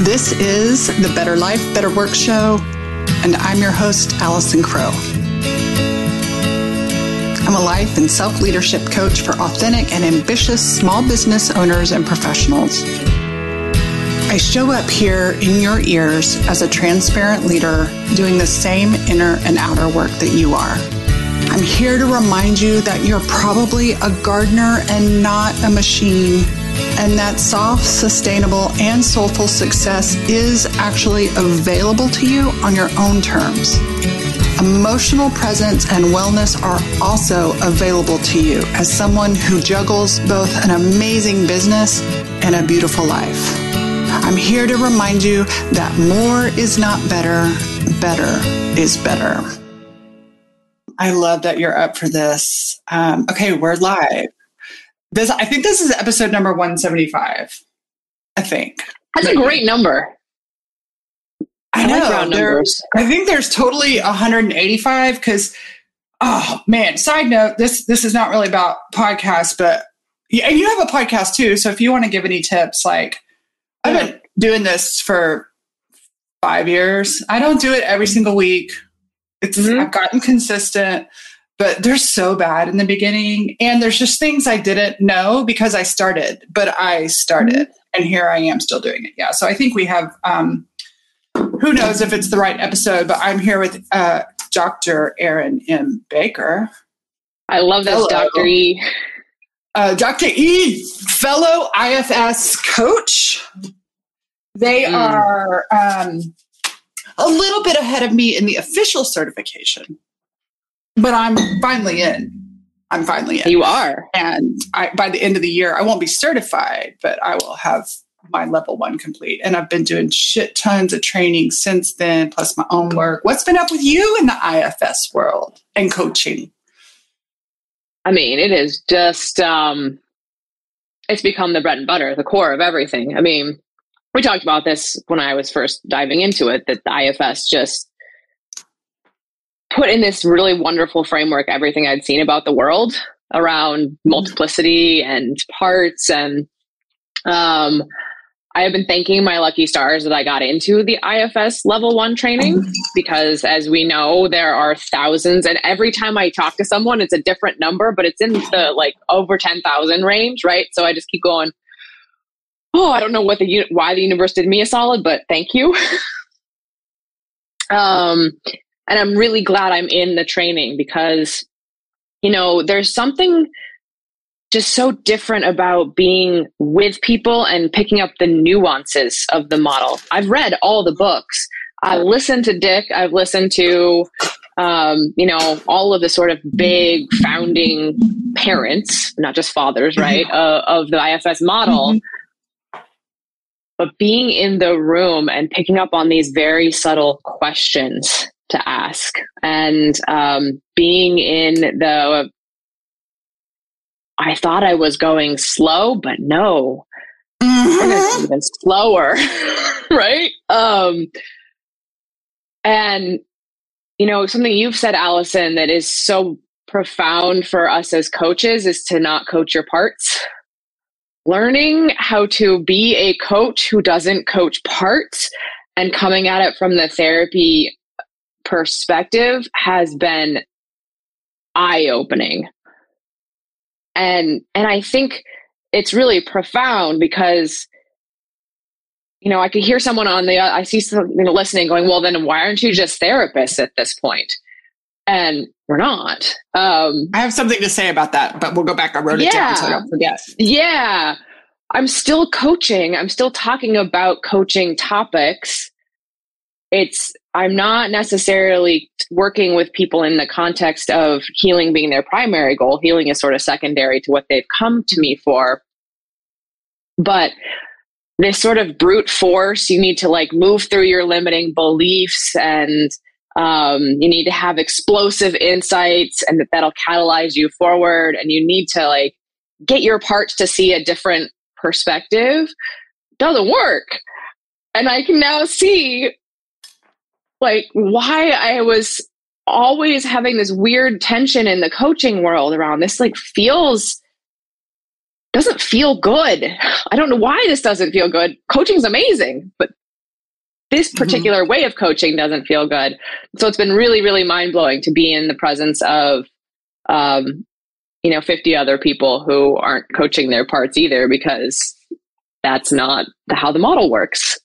This is the Better Life, Better Work Show, and I'm your host, Allison Crow. I'm a life and self leadership coach for authentic and ambitious small business owners and professionals. I show up here in your ears as a transparent leader doing the same inner and outer work that you are. I'm here to remind you that you're probably a gardener and not a machine and that soft, sustainable, and soulful success is actually available to you on your own terms. Emotional presence and wellness are also available to you as someone who juggles both an amazing business and a beautiful life. I'm here to remind you that more is not better, better is better. I love that you're up for this. Um, okay, we're live. This I think this is episode number 175. I think. That's Maybe. a great number. I, I know. Like I think there's totally 185 because oh man, side note, this this is not really about podcasts, but yeah, and you have a podcast too. So if you want to give any tips, like I've been doing this for five years. I don't do it every single week. It's mm-hmm. I've gotten consistent but they're so bad in the beginning. And there's just things I didn't know because I started, but I started mm-hmm. and here I am still doing it. Yeah. So I think we have, um, who knows if it's the right episode, but I'm here with uh, Dr. Erin M. Baker. I love this, Hello. Dr. E. Uh, Dr. E, fellow IFS coach. They mm. are um, a little bit ahead of me in the official certification but I'm finally in. I'm finally in. You are. And I, by the end of the year, I won't be certified, but I will have my level one complete. And I've been doing shit tons of training since then, plus my own work. What's been up with you in the IFS world and coaching? I mean, it is just, um, it's become the bread and butter, the core of everything. I mean, we talked about this when I was first diving into it, that the IFS just put in this really wonderful framework everything I'd seen about the world around multiplicity and parts and um, I have been thanking my lucky stars that I got into the IFS level one training because, as we know, there are thousands, and every time I talk to someone, it's a different number, but it's in the like over ten thousand range, right? So I just keep going. Oh, I don't know what the why the universe did me a solid, but thank you. um, and I'm really glad I'm in the training because, you know, there's something just so different about being with people and picking up the nuances of the model. I've read all the books. I've listened to Dick. I've listened to, um, you know, all of the sort of big founding parents, not just fathers, right, uh, of the IFS model. Mm-hmm. But being in the room and picking up on these very subtle questions to ask. And um, being in the i thought i was going slow but no. Mm-hmm. even slower right? Um and you know something you've said allison that is so profound for us as coaches is to not coach your parts. Learning how to be a coach who doesn't coach parts and coming at it from the therapy perspective has been eye opening. And and I think it's really profound because you know, I could hear someone on the I see some you know, listening going, "Well, then why aren't you just therapists at this point?" And we're not. Um, I have something to say about that, but we'll go back. I wrote it down so I don't forget. Yeah. I'm still coaching. I'm still talking about coaching topics. It's I'm not necessarily working with people in the context of healing being their primary goal. Healing is sort of secondary to what they've come to me for. But this sort of brute force, you need to like move through your limiting beliefs and um, you need to have explosive insights and that that'll catalyze you forward. And you need to like get your parts to see a different perspective. Doesn't work. And I can now see like why I was always having this weird tension in the coaching world around this like feels doesn't feel good. I don't know why this doesn't feel good. Coaching's amazing, but this mm-hmm. particular mm-hmm. way of coaching doesn't feel good. So it's been really, really mind blowing to be in the presence of, um, you know, 50 other people who aren't coaching their parts either because that's not how the model works.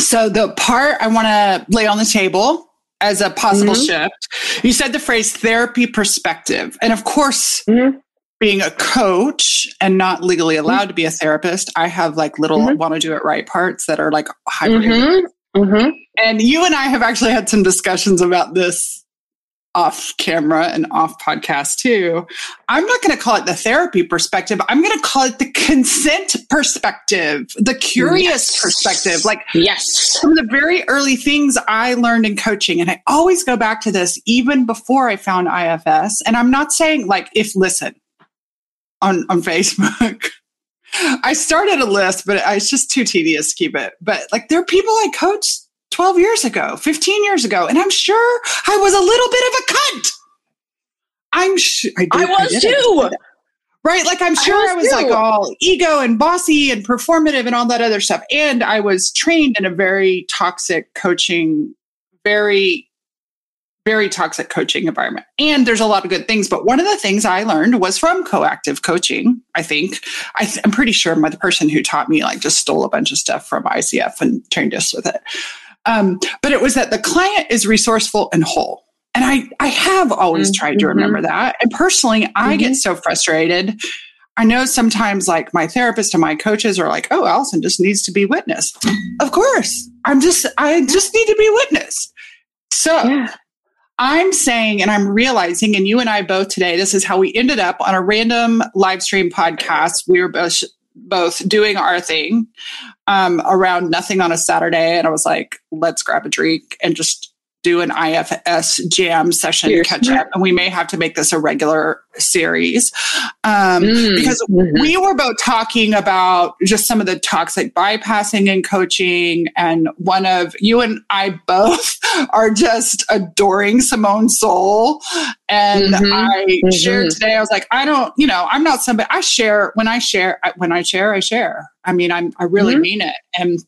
So the part I want to lay on the table as a possible mm-hmm. shift, you said the phrase therapy perspective. And of course, mm-hmm being a coach and not legally mm-hmm. allowed to be a therapist, I have like little mm-hmm. want to do it right parts that are like hybrid. Mm-hmm. mm-hmm. And you and I have actually had some discussions about this off camera and off podcast too. I'm not going to call it the therapy perspective. I'm going to call it the consent perspective, the curious yes. perspective. Like, yes, some of the very early things I learned in coaching. And I always go back to this even before I found IFS. And I'm not saying like, if listen, on on Facebook. I started a list, but it's just too tedious to keep it. But like there are people I coached 12 years ago, 15 years ago, and I'm sure I was a little bit of a cunt. I'm sure I, I was I too. Right. Like I'm sure I was, I was like all ego and bossy and performative and all that other stuff. And I was trained in a very toxic coaching, very very toxic coaching environment. And there's a lot of good things, but one of the things I learned was from coactive coaching. I think I am pretty sure my, the person who taught me like just stole a bunch of stuff from ICF and trained us with it. Um, but it was that the client is resourceful and whole. And I, I have always mm-hmm. tried to remember that. And personally, I mm-hmm. get so frustrated. I know sometimes like my therapist and my coaches are like, oh, Allison just needs to be witnessed. Of course. I'm just, I just need to be witnessed. So yeah. I'm saying, and I'm realizing, and you and I both today, this is how we ended up on a random live stream podcast. We were both both doing our thing um, around nothing on a Saturday, and I was like, let's grab a drink and just do an IFS jam session Cheers. catch up, and we may have to make this a regular series um, mm. because mm-hmm. we were both talking about just some of the toxic bypassing in coaching, and one of you and I both are just adoring Simone Seol, and mm-hmm. I mm-hmm. shared today. I was like, I don't, you know, I'm not somebody. I share when I share when I share, I share. I mean, I'm I really mm-hmm. mean it, and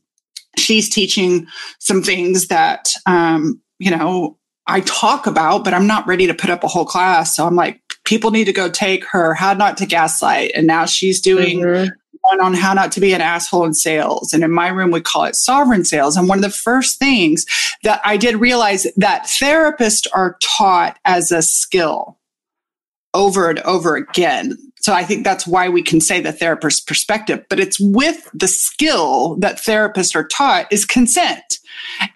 she's teaching some things that um, you know, I talk about, but I'm not ready to put up a whole class. So I'm like, people need to go take her How Not to Gaslight. And now she's doing mm-hmm. one on how not to be an asshole in sales. And in my room, we call it sovereign sales. And one of the first things that I did realize that therapists are taught as a skill over and over again. So I think that's why we can say the therapist's perspective, but it's with the skill that therapists are taught is consent.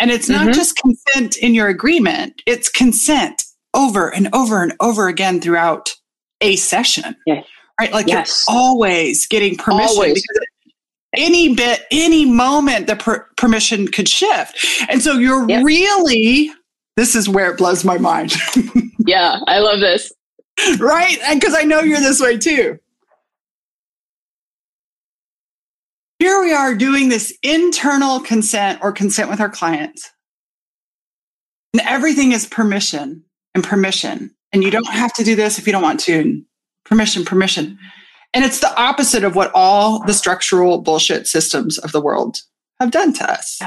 And it's not mm-hmm. just consent in your agreement, it's consent over and over and over again throughout a session. Yes. Right? Like yes. you're always getting permission always. because any bit, any moment, the per- permission could shift. And so you're really, this is where it blows my mind. yeah, I love this. Right? and Because I know you're this way too. Here we are doing this internal consent or consent with our clients. And everything is permission and permission. And you don't have to do this if you don't want to. Permission, permission. And it's the opposite of what all the structural bullshit systems of the world have done to us.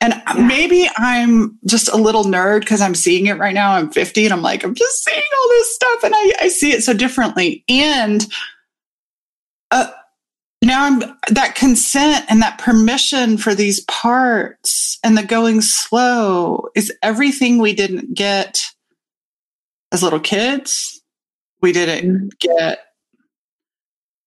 And yeah. maybe I'm just a little nerd because I'm seeing it right now. I'm 50 and I'm like, I'm just seeing all this stuff and I, I see it so differently. And uh, now I'm that consent and that permission for these parts and the going slow is everything we didn't get as little kids. We didn't mm-hmm. get,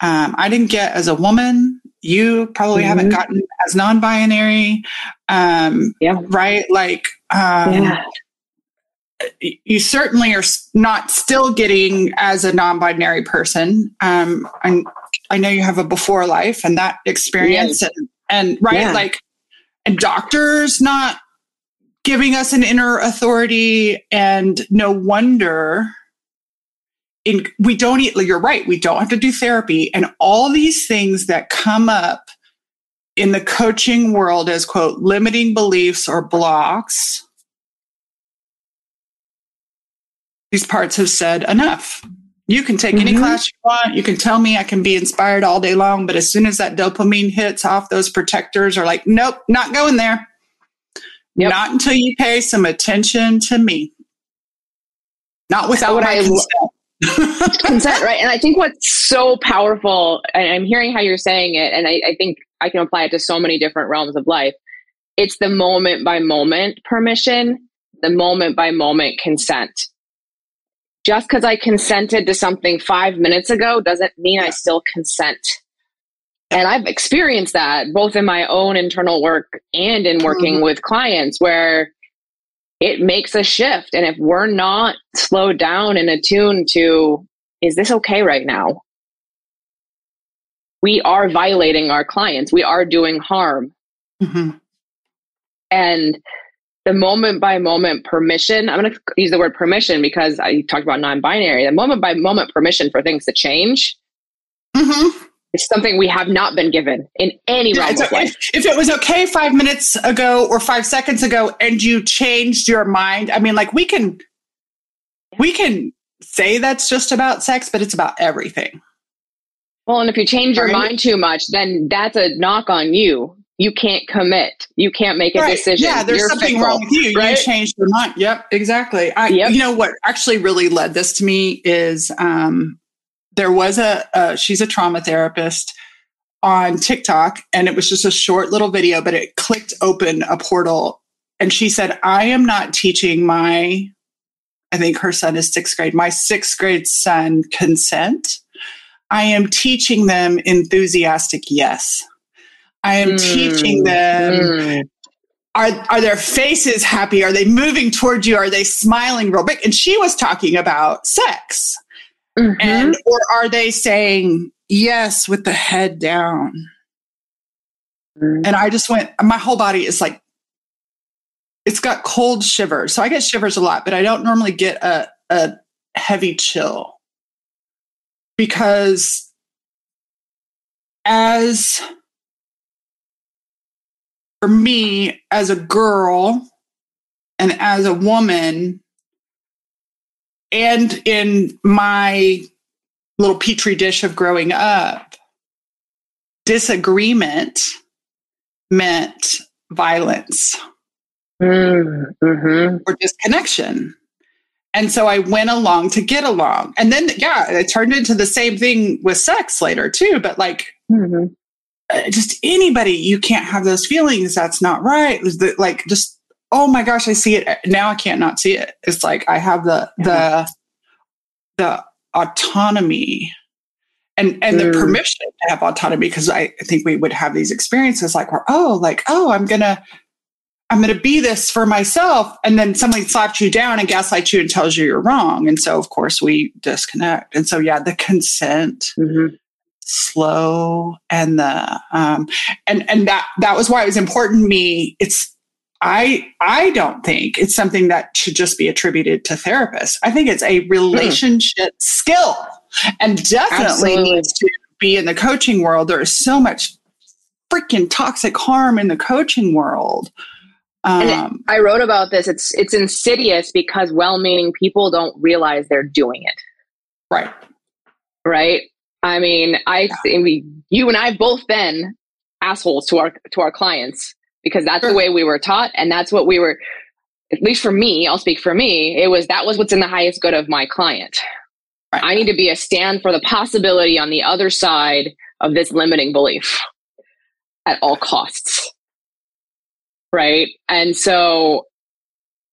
um, I didn't get as a woman. You probably mm-hmm. haven't gotten as non binary. Um, yeah. Right? Like, um, yeah you certainly are not still getting as a non-binary person. Um, and I know you have a before life and that experience, and, and right, yeah. like, and doctors not giving us an inner authority, and no wonder. In, we don't eat, you're right, we don't have to do therapy. And all these things that come up in the coaching world as quote, limiting beliefs or blocks these parts have said enough. You can take mm-hmm. any class you want. You can tell me I can be inspired all day long, but as soon as that dopamine hits off, those protectors are like, nope, not going there. Yep. Not until you pay some attention to me. Not without what I consent. Consent, right? And I think what's so powerful, and I'm hearing how you're saying it, and I, I think I can apply it to so many different realms of life. It's the moment by moment permission, the moment by moment consent just because I consented to something five minutes ago doesn't mean I still consent. And I've experienced that both in my own internal work and in working mm-hmm. with clients where it makes a shift. And if we're not slowed down and attuned to, is this okay right now? We are violating our clients. We are doing harm. Mm-hmm. And the moment by moment permission. I'm going to use the word permission because I talked about non binary. The moment by moment permission for things to change mm-hmm. Is something we have not been given in any realm of life. If, if it was okay five minutes ago or five seconds ago and you changed your mind, I mean, like we can, we can say that's just about sex, but it's about everything. Well, and if you change your right? mind too much, then that's a knock on you you can't commit. You can't make a right. decision. Yeah, there's You're something fickle, wrong with you. Right? You changed your mind. Yep, exactly. I, yep. You know what actually really led this to me is um, there was a, she's a trauma therapist on TikTok, and it was just a short little video, but it clicked open a portal, and she said, "I am not teaching my." I think her son is sixth grade. My sixth grade son consent. I am teaching them enthusiastic yes. I am mm. teaching them. Mm. Are, are their faces happy? Are they moving towards you? Are they smiling real big? And she was talking about sex. Mm-hmm. And or are they saying yes with the head down? Mm. And I just went, my whole body is like, it's got cold shivers. So I get shivers a lot, but I don't normally get a, a heavy chill because as for me as a girl and as a woman and in my little petri dish of growing up disagreement meant violence mm-hmm. or disconnection and so i went along to get along and then yeah it turned into the same thing with sex later too but like mm-hmm. Uh, just anybody, you can't have those feelings. That's not right. Like just, oh my gosh, I see it now. I can't not see it. It's like I have the yeah. the the autonomy and and mm. the permission to have autonomy because I think we would have these experiences like where oh like oh I'm gonna I'm gonna be this for myself and then somebody slaps you down and gaslights you and tells you you're wrong and so of course we disconnect and so yeah the consent mm-hmm slow and the um and and that that was why it was important to me it's i i don't think it's something that should just be attributed to therapists i think it's a relationship mm. skill and definitely Absolutely. needs to be in the coaching world there is so much freaking toxic harm in the coaching world um, I wrote about this. It's it's insidious because well-meaning people don't realize they're doing it. Right. Right. I mean, I we, you and I've both been assholes to our to our clients because that's sure. the way we were taught, and that's what we were. At least for me, I'll speak for me. It was that was what's in the highest good of my client. Right. I need to be a stand for the possibility on the other side of this limiting belief at all costs. Right. And so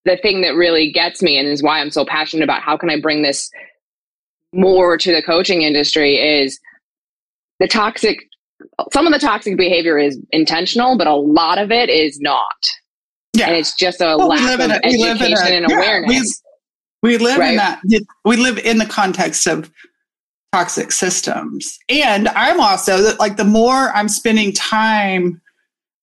the thing that really gets me and is why I'm so passionate about how can I bring this more to the coaching industry is the toxic some of the toxic behavior is intentional but a lot of it is not yeah. and it's just a well, lack of a, education a, and yeah, awareness we, we live right? in that we live in the context of toxic systems and i'm also like the more i'm spending time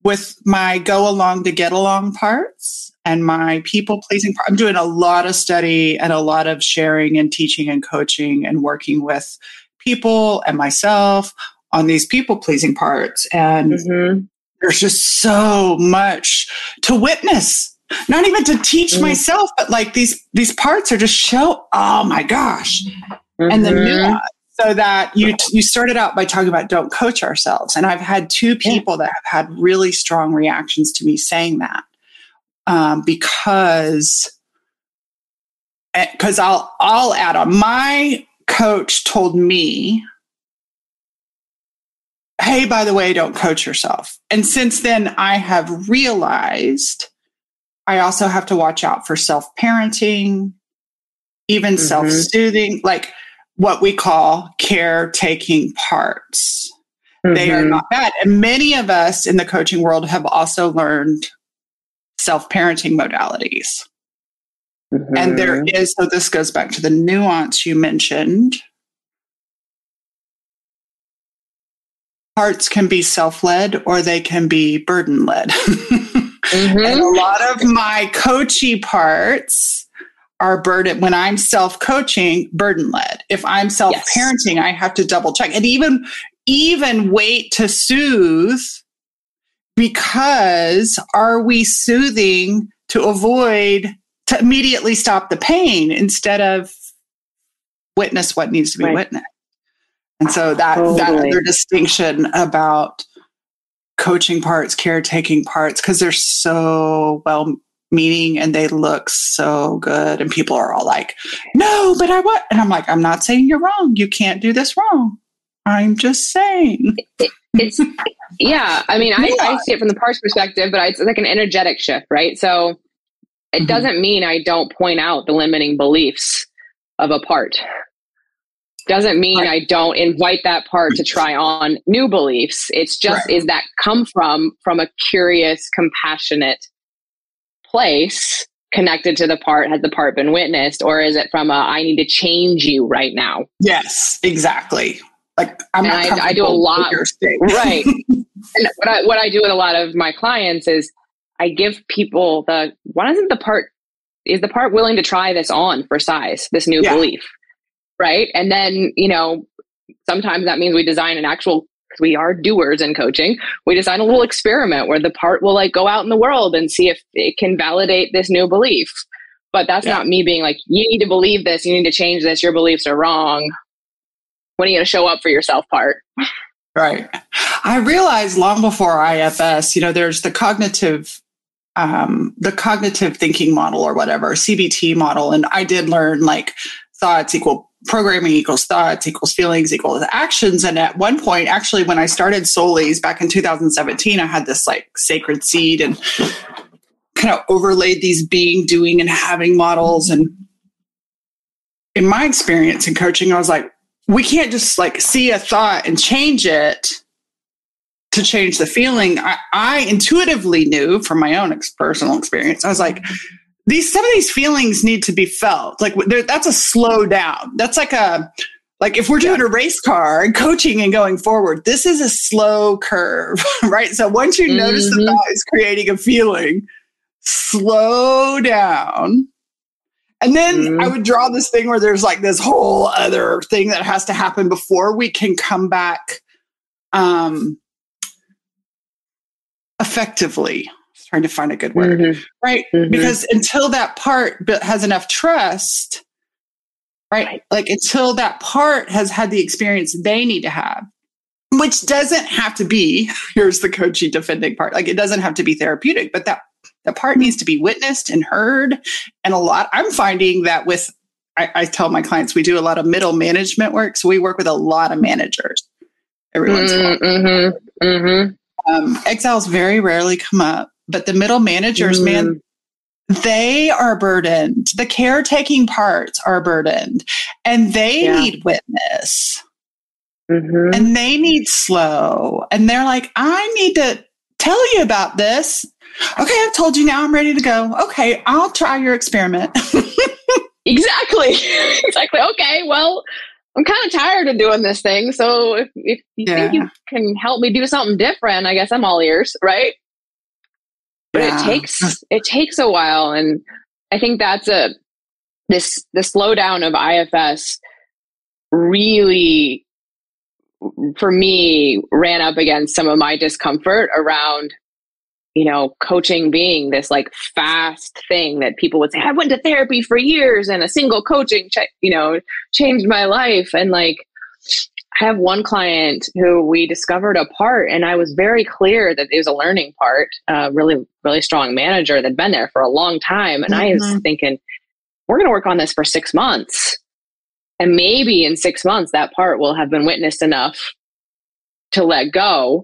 with my go along to get along parts and my people pleasing part. I'm doing a lot of study and a lot of sharing and teaching and coaching and working with people and myself on these people pleasing parts. And mm-hmm. there's just so much to witness. Not even to teach mm myself, but like these these parts are just show. Oh my gosh, mm-hmm. and the mm-hmm. nuance so that you you started out by talking about don't coach ourselves and i've had two people that have had really strong reactions to me saying that um, because because eh, i'll i'll add on my coach told me hey by the way don't coach yourself and since then i have realized i also have to watch out for self-parenting even mm-hmm. self-soothing like what we call caretaking parts. Mm-hmm. They are mm-hmm. not bad. And many of us in the coaching world have also learned self parenting modalities. Mm-hmm. And there mm-hmm. so this goes back to the nuance you mentioned. Parts can be self led or they can be burden led. mm-hmm. And a lot of my coachy parts are burden when I'm self coaching, burden led. If I'm self parenting, yes. I have to double check and even even wait to soothe because are we soothing to avoid to immediately stop the pain instead of witness what needs to be right. witnessed. And so that totally. that other distinction about coaching parts, caretaking parts, because they're so well meaning and they look so good and people are all like no but i want and i'm like i'm not saying you're wrong. You can't do this wrong. I'm just saying. It, it's yeah i mean I, I, see it from the parts perspective but it's like an energetic shift right? So it mm-hmm. doesn't mean i don't point out the limiting beliefs of a part doesn't mean right. I don't invite that part to try on new beliefs. It's just right. is that come from from a curious, compassionate place connected to the part has the part been witnessed or is it from a i need to change you right now yes exactly like i'm and I, I, do a lot right and what I, what I do with a lot of my clients is i give people the why isn't the part is the part willing to try this on for size this new yeah. belief right and then you know sometimes that means we design an actual we are doers in coaching, we design a little experiment where the part will like go out in the world and see if it can validate this new belief. But that's yeah. not me being like, you need to believe this, you need to change this, your beliefs are wrong. When are you going to show up for yourself part? Right. I realized long before IFS, you know, there's the cognitive um, the cognitive thinking model or whatever, CBT model. And I did learn like thoughts equal programming equals thoughts equals feelings equals actions. And at one point, actually, when I started Soulies back in 2017, I had this like sacred seed and kind of overlaid these being, doing, and having models. And in my experience in coaching, I was like, we can't just like see a thought and change it to change the feeling. I, I intuitively knew from my own ex- personal experience, I was like, these some of these feelings need to be felt. Like that's a slow down. That's like a like if we're doing yeah. a race car and coaching and going forward, this is a slow curve, right? So once you mm-hmm. notice the thought is creating a feeling, slow down. And then mm-hmm. I would draw this thing where there's like this whole other thing that has to happen before we can come back um, effectively trying to find a good word, mm-hmm. right? Mm-hmm. Because until that part has enough trust, right? Like until that part has had the experience they need to have, which doesn't have to be, here's the coachy defending part. Like it doesn't have to be therapeutic, but that that part needs to be witnessed and heard. And a lot, I'm finding that with, I, I tell my clients, we do a lot of middle management work. So we work with a lot of managers every once in a while. Mm-hmm. Mm-hmm. Um, exiles very rarely come up but the middle managers, mm. man, they are burdened. The caretaking parts are burdened and they yeah. need witness. Mm-hmm. And they need slow. And they're like, I need to tell you about this. Okay, I've told you now I'm ready to go. Okay, I'll try your experiment. exactly. exactly. Okay, well, I'm kind of tired of doing this thing. So if, if you yeah. think you can help me do something different, I guess I'm all ears, right? But yeah. it takes it takes a while and i think that's a this the slowdown of ifs really for me ran up against some of my discomfort around you know, coaching being this like fast thing that people would say, I went to therapy for years and a single coaching, ch- you know, changed my life. And like, I have one client who we discovered a part, and I was very clear that it was a learning part. A really, really strong manager that'd been there for a long time, and mm-hmm. I was mm-hmm. thinking, we're going to work on this for six months, and maybe in six months that part will have been witnessed enough to let go.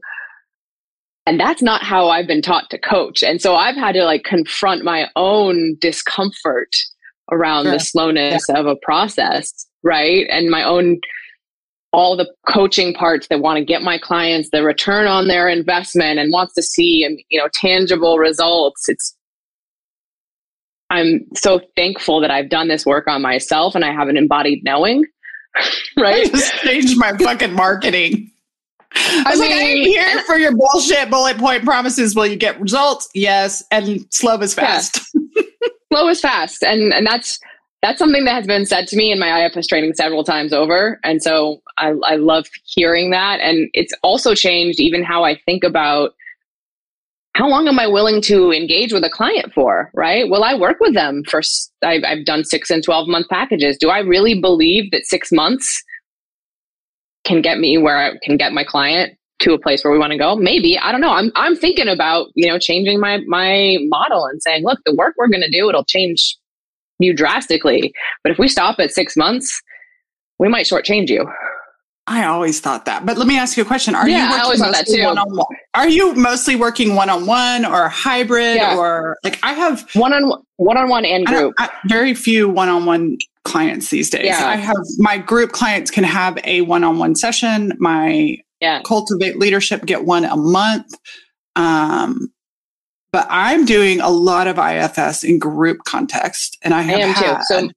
And that's not how I've been taught to coach, and so I've had to like confront my own discomfort around sure. the slowness yeah. of a process, right, and my own all the coaching parts that want to get my clients the return on their investment and wants to see um, you know tangible results it's i'm so thankful that i've done this work on myself and i have an embodied knowing right I just changed my fucking marketing I was I mean, like, I'm here for your bullshit bullet point promises. Will you get results? Yes. And slow is fast. Yeah. slow is fast. And and that's that's something that has been said to me in my IFS training several times over. And so I, I love hearing that. And it's also changed even how I think about how long am I willing to engage with a client for, right? Will I work with them for, I've, I've done six and 12 month packages. Do I really believe that six months can get me where I can get my client to a place where we want to go? Maybe. I don't know. I'm, I'm thinking about, you know, changing my, my model and saying, look, the work we're going to do, it'll change you drastically. But if we stop at six months, we might shortchange you. I always thought that. But let me ask you a question. Are yeah, you working mostly one-on-one? Are you mostly working one-on-one or hybrid yeah. or like I have one-on one-on-one and group. I, I, very few one-on-one clients these days. Yeah. I have my group clients can have a one-on-one session. My yeah. cultivate leadership get one a month. Um, but I'm doing a lot of IFS in group context, and I have I had, too. So,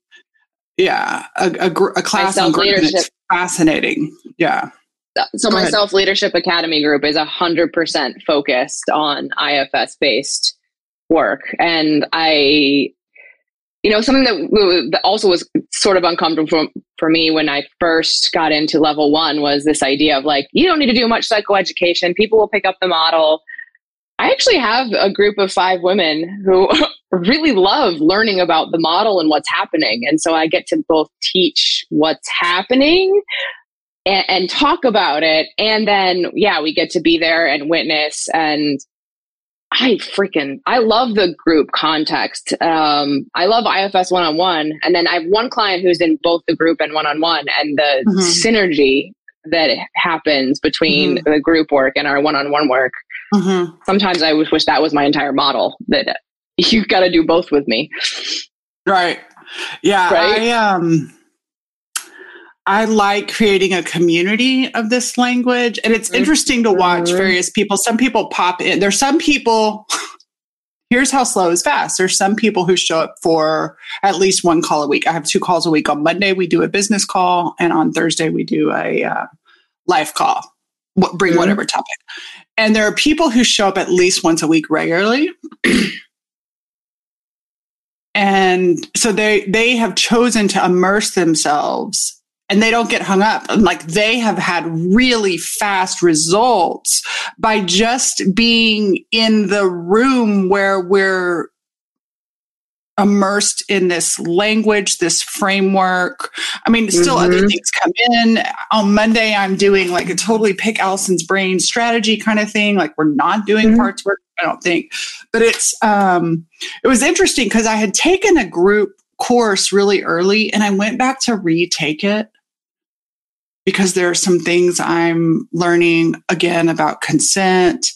yeah, a, a, a class on group, it's fascinating. Yeah. So Go my self leadership academy group is a hundred percent focused on IFS based work, and I, you know, something that, that also was sort of uncomfortable for, for me when I first got into level one was this idea of like you don't need to do much psychoeducation; people will pick up the model I actually have a group of five women who really love learning about the model and what's happening. And so I get to both teach what's happening and, and, talk about it. And then, yeah, we get to be there and witness. And I freaking, I love the group context. Um, I love IFS one on one. And then I have one client who's in both the group and one on one and the mm-hmm. synergy that happens between mm-hmm. the group work and our one on one work Mm-hmm. Sometimes I wish that was my entire model that you've got to do both with me. Right. Yeah. Right? I, um, I like creating a community of this language. And it's interesting to watch mm-hmm. various people. Some people pop in. There's some people, here's how slow is fast. There's some people who show up for at least one call a week. I have two calls a week. On Monday, we do a business call. And on Thursday, we do a uh, live call. Bring mm-hmm. whatever topic. And there are people who show up at least once a week regularly. and so they they have chosen to immerse themselves and they don't get hung up. And like they have had really fast results by just being in the room where we're immersed in this language, this framework. I mean, still mm-hmm. other things come in. On Monday, I'm doing like a totally pick Allison's brain strategy kind of thing. Like we're not doing mm-hmm. parts work, I don't think. But it's um it was interesting because I had taken a group course really early and I went back to retake it because there are some things I'm learning again about consent.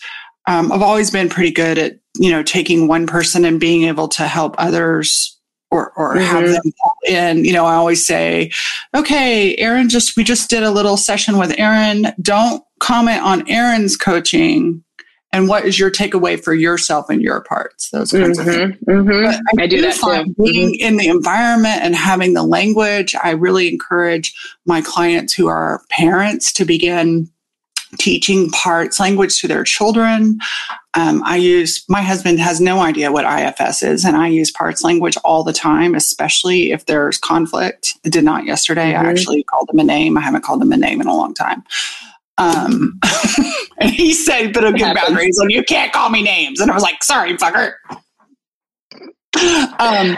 Um, I've always been pretty good at you know, taking one person and being able to help others or, or mm-hmm. have them in, you know, I always say, okay, Erin just, we just did a little session with Erin. Don't comment on Erin's coaching and what is your takeaway for yourself and your parts those kinds mm-hmm, of things mm-hmm. I, I, do, do that too being mm-hmm. in the environment and having the language i really encourage my clients who are parents to begin teaching parts language to their children. Um, I use, my husband has no idea what IFS is, and I use parts language all the time, especially if there's conflict. I did not yesterday. Mm-hmm. I actually called him a name. I haven't called him a name in a long time. Um, and he said, "But I'll give boundaries, you can't call me names." And I was like, "Sorry, fucker." Um,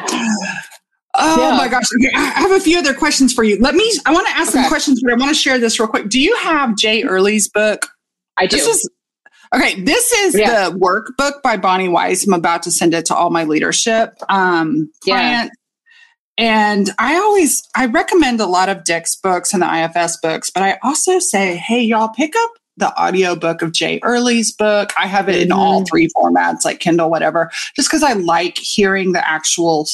oh yeah. my gosh! Okay, I have a few other questions for you. Let me. I want to ask okay. some questions, but I want to share this real quick. Do you have Jay Earley's book? I do. This is, okay, this is yeah. the workbook by Bonnie Weiss. I'm about to send it to all my leadership um, clients. And I always I recommend a lot of Dick's books and the IFS books, but I also say, hey, y'all pick up the audio book of Jay Earley's book. I have it in all mm-hmm. three formats, like Kindle, whatever, just because I like hearing the actual.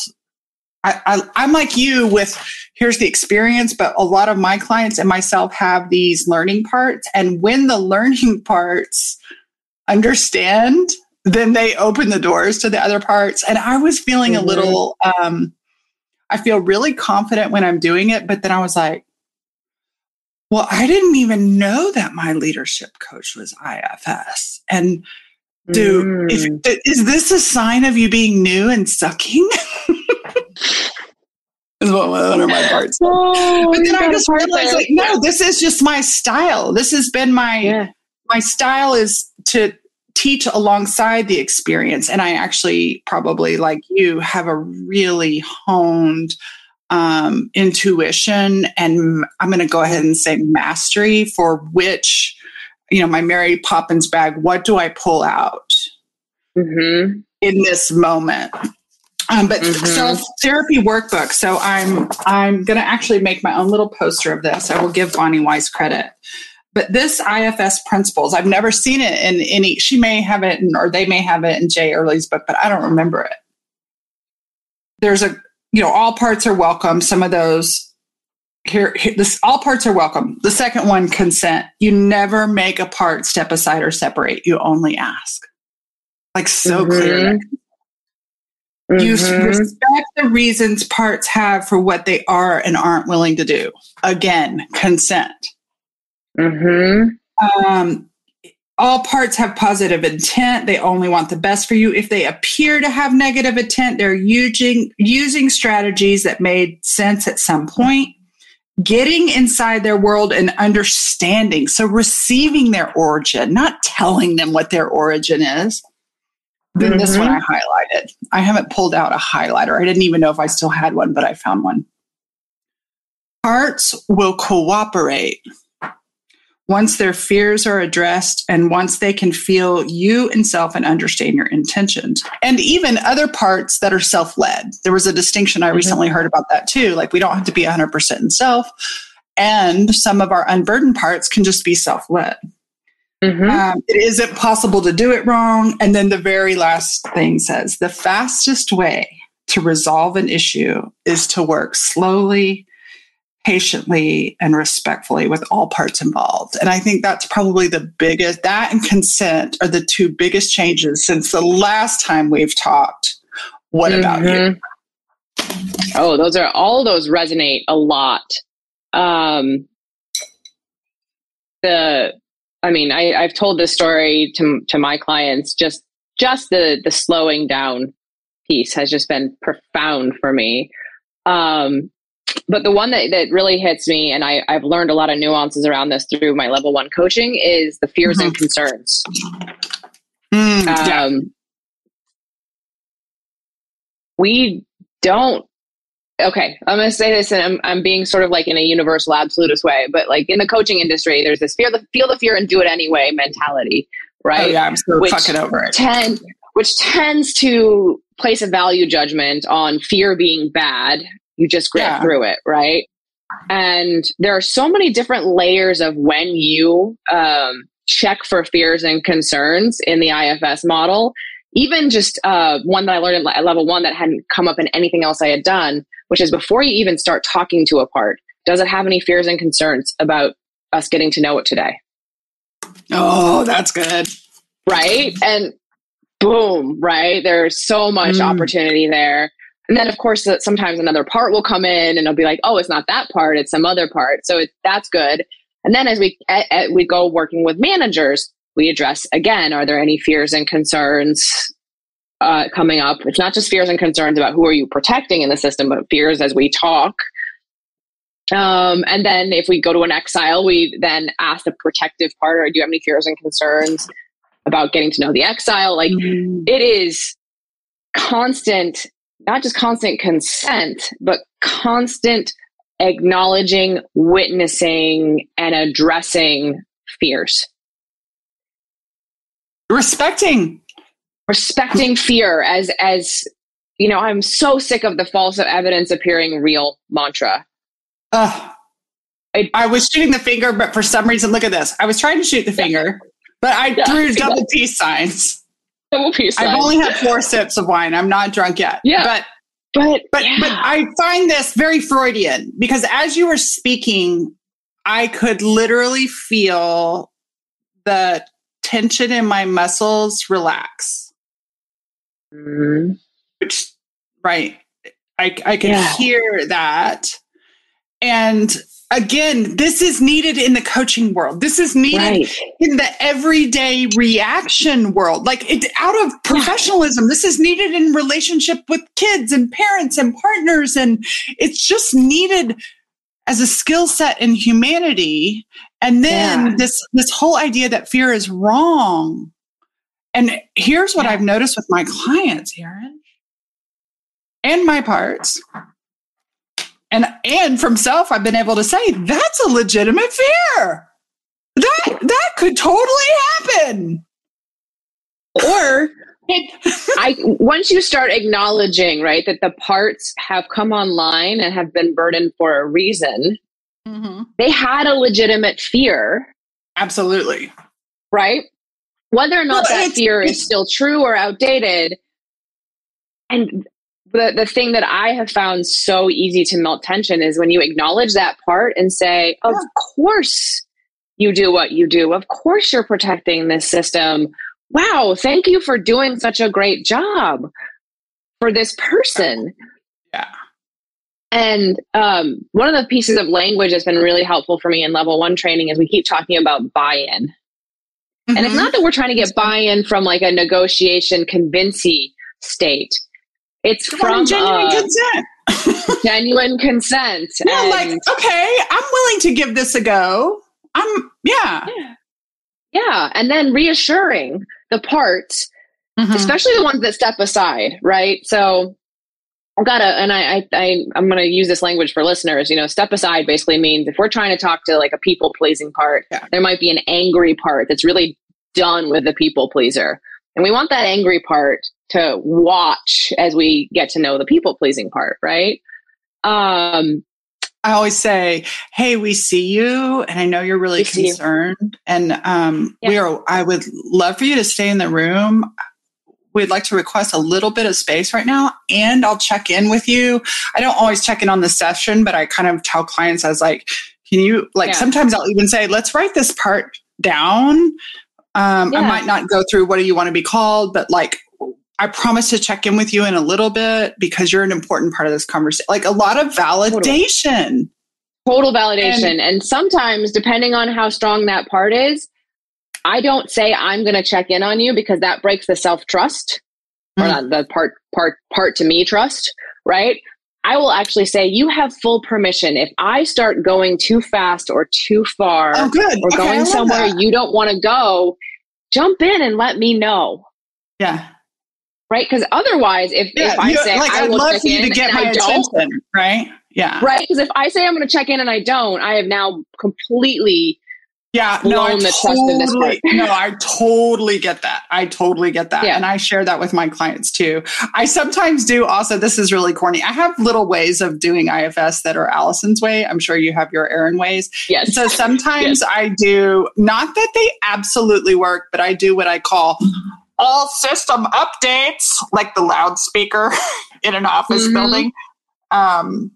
I, I, I'm like you with here's the experience, but a lot of my clients and myself have these learning parts. And when the learning parts understand, then they open the doors to the other parts. And I was feeling mm-hmm. a little um, I feel really confident when I'm doing it. But then I was like, well, I didn't even know that my leadership coach was IFS. And do mm. if, is this a sign of you being new and sucking? one my parts. Oh, but then I just realized, like, no, this is just my style. This has been my yeah. my style is to teach alongside the experience. And I actually, probably like you, have a really honed um, intuition and I'm going to go ahead and say mastery for which, you know, my Mary Poppins bag, what do I pull out mm-hmm. in this moment? Um, but mm-hmm. self therapy workbook. So I'm I'm going to actually make my own little poster of this. I will give Bonnie Weiss credit. But this IFS principles, I've never seen it in any, she may have it in, or they may have it in Jay Earley's book, but I don't remember it. There's a, you know, all parts are welcome. Some of those here, here this all parts are welcome. The second one, consent. You never make a part step aside or separate. You only ask. Like so mm-hmm. clear. Mm-hmm. You respect the reasons parts have for what they are and aren't willing to do. Again, consent. Mm-hmm. Um, all parts have positive intent. They only want the best for you. If they appear to have negative intent, they're using using strategies that made sense at some point. Getting inside their world and understanding. So receiving their origin, not telling them what their origin is. Then mm-hmm. this one I highlighted. I haven't pulled out a highlighter. I didn't even know if I still had one, but I found one. Parts will cooperate once their fears are addressed and once they can feel you and self and understand your intentions and even other parts that are self-led there was a distinction i mm-hmm. recently heard about that too like we don't have to be 100% in self and some of our unburdened parts can just be self-led mm-hmm. um, it isn't possible to do it wrong and then the very last thing says the fastest way to resolve an issue is to work slowly patiently and respectfully with all parts involved. And I think that's probably the biggest, that and consent are the two biggest changes since the last time we've talked. What mm-hmm. about you? Mm-hmm. Oh, those are all those resonate a lot. Um, the, I mean, I, I've told this story to to my clients. Just just the the slowing down piece has just been profound for me. Um, but the one that, that really hits me, and I, I've learned a lot of nuances around this through my level one coaching, is the fears mm-hmm. and concerns. Mm, yeah. Um, we don't okay i'm going to say this and I'm, I'm being sort of like in a universal absolutist way but like in the coaching industry there's this fear the feel the fear and do it anyway mentality right oh, yeah i'm so which fucking over it tend, which tends to place a value judgment on fear being bad you just grit yeah. through it, right? And there are so many different layers of when you um, check for fears and concerns in the IFS model. Even just uh, one that I learned at level one that hadn't come up in anything else I had done, which is before you even start talking to a part, does it have any fears and concerns about us getting to know it today? Oh, that's good. Right. And boom, right? There's so much mm. opportunity there. And then, of course, sometimes another part will come in and it'll be like, oh, it's not that part, it's some other part. So it, that's good. And then as we we go working with managers, we address again: Are there any fears and concerns uh, coming up? It's not just fears and concerns about who are you protecting in the system, but fears as we talk. Um, and then if we go to an exile, we then ask the protective partner do you have any fears and concerns about getting to know the exile? Like mm-hmm. it is constant, not just constant consent, but constant acknowledging, witnessing, and addressing fears. Respecting. Respecting fear as as you know, I'm so sick of the false evidence appearing real mantra. Uh, I, I, was shooting the finger, but for some reason, look at this. I was trying to shoot the finger, but I yeah, drew double peace signs. Double peace signs. I've only had four sips of wine. I'm not drunk yet. Yeah. But but but yeah. but I find this very Freudian because as you were speaking, I could literally feel the tension in my muscles relax. Mm-hmm. Which right. I I can yeah. hear that. And again, this is needed in the coaching world. This is needed right. in the everyday reaction world. Like it out of professionalism. Yeah. This is needed in relationship with kids and parents and partners. And it's just needed as a skill set in humanity. And then yeah. this this whole idea that fear is wrong. And here's what yeah. I've noticed with my clients, Erin, and my parts and and from self i've been able to say that's a legitimate fear that that could totally happen or I once you start acknowledging right that the parts have come online and have been burdened for a reason mm-hmm. they had a legitimate fear absolutely right whether or not well, that fear is still true or outdated and the, the thing that I have found so easy to melt tension is when you acknowledge that part and say, Of course you do what you do. Of course you're protecting this system. Wow, thank you for doing such a great job for this person. Yeah. And um, one of the pieces of language that's been really helpful for me in level one training is we keep talking about buy in. Mm-hmm. And it's mm-hmm. not that we're trying to get buy in from like a negotiation, convincey state it's Come from genuine consent. genuine consent. Yeah, and, like okay, I'm willing to give this a go. I'm yeah. yeah. Yeah, and then reassuring the parts, mm-hmm. especially the ones that step aside, right? So I've got to, and I, I, I I'm going to use this language for listeners. You know, step aside basically means if we're trying to talk to like a people pleasing part, yeah. there might be an angry part that's really done with the people pleaser, and we want that angry part to watch as we get to know the people pleasing part, right? Um, I always say, "Hey, we see you, and I know you're really concerned, and um, yeah. we are. I would love for you to stay in the room. We'd like to request a little bit of space right now, and I'll check in with you. I don't always check in on the session, but I kind of tell clients, I was like, can you like? Yeah. Sometimes I'll even say, let's write this part down. Um, yeah. I might not go through what do you want to be called, but like I promise to check in with you in a little bit because you're an important part of this conversation. Like a lot of validation. Total, Total validation. And, and sometimes, depending on how strong that part is, I don't say I'm going to check in on you because that breaks the self trust mm. or not the part, part, part to me trust, right? I will actually say you have full permission. If I start going too fast or too far oh, good. or okay, going somewhere that. you don't want to go, jump in and let me know. Yeah right? Because otherwise, if, yeah, if I say like, I I'd will love check for you to get my I attention, right? Yeah, right. Because if I say I'm going to check in and I don't, I have now completely yeah no I totally, no I totally get that I totally get that yeah. and I share that with my clients too I sometimes do also this is really corny I have little ways of doing IFS that are Allison's way I'm sure you have your Erin ways yes so sometimes yes. I do not that they absolutely work but I do what I call all system updates, like the loudspeaker in an office mm-hmm. building. Um,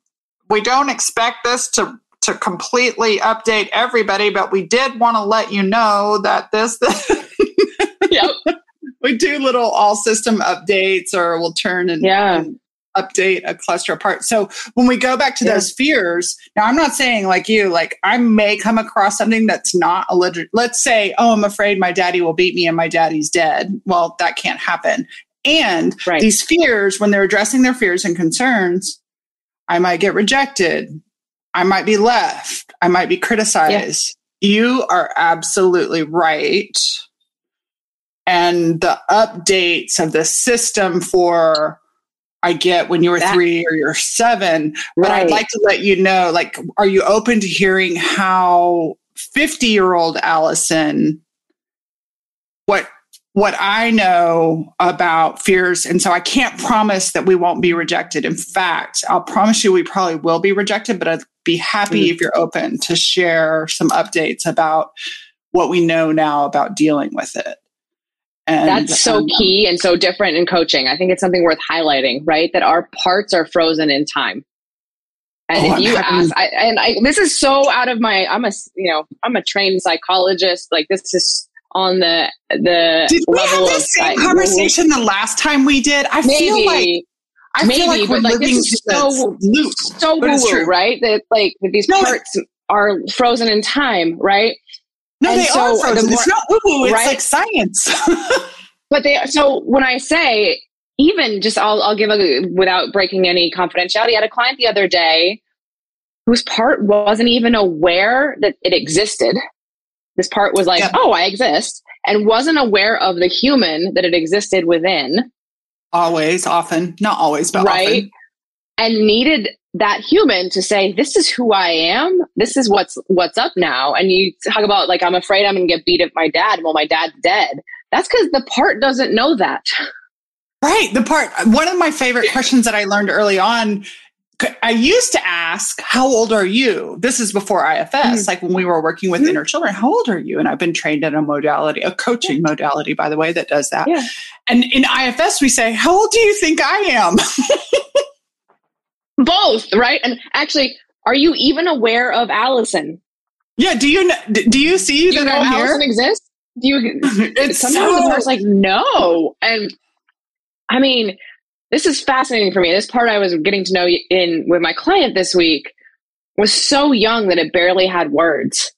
we don't expect this to to completely update everybody, but we did want to let you know that this. yep. We do little all system updates, or we'll turn and, yeah. and update a cluster apart. So when we go back to yeah. those fears, now I'm not saying like you, like I may come across something that's not a legit. Let's say, oh, I'm afraid my daddy will beat me and my daddy's dead. Well, that can't happen. And right. these fears, when they're addressing their fears and concerns, I might get rejected. I might be left. I might be criticized. Yeah. You are absolutely right. And the updates of the system for I get when you were that, three or you're seven, but right. I'd like to let you know, like, are you open to hearing how 50 year old Allison, what what I know about fears. And so I can't promise that we won't be rejected. In fact, I'll promise you we probably will be rejected, but I'd be happy mm. if you're open to share some updates about what we know now about dealing with it. And, That's so um, key and so different in coaching. I think it's something worth highlighting, right? That our parts are frozen in time. And oh, if you ask, I, and I, this is so out of my, I'm a, you know, I'm a trained psychologist. Like this is on the the did we have the same conversation the last time we did? I maybe, feel like I maybe, feel like we're like living so loop. so woo right? That like that these no, parts are frozen in time, right? No, and they so are uh, frozen. More, it's not woo woo. It's right? like science. but they so when I say even just I'll I'll give a without breaking any confidentiality. I had a client the other day whose part wasn't even aware that it existed this part was like, oh, I exist, and wasn't aware of the human that it existed within. Always, often, not always, but right. Often. And needed that human to say, "This is who I am. This is what's what's up now." And you talk about like, "I'm afraid I'm going to get beat at my dad." Well, my dad's dead. That's because the part doesn't know that. Right. The part, one of my favorite questions that I learned early on I used to ask, How old are you? This is before IFS, mm-hmm. like when we were working with mm-hmm. inner children. How old are you? And I've been trained in a modality, a coaching yeah. modality, by the way, that does that. Yeah. And in IFS, we say, How old do you think I am? Both, right? And actually, are you even aware of Allison? Yeah. Do you do you see do that you know I'm Allison here? exists? Do you? it's sometimes so... the person's like, no, and I mean, this is fascinating for me. This part I was getting to know in with my client this week was so young that it barely had words.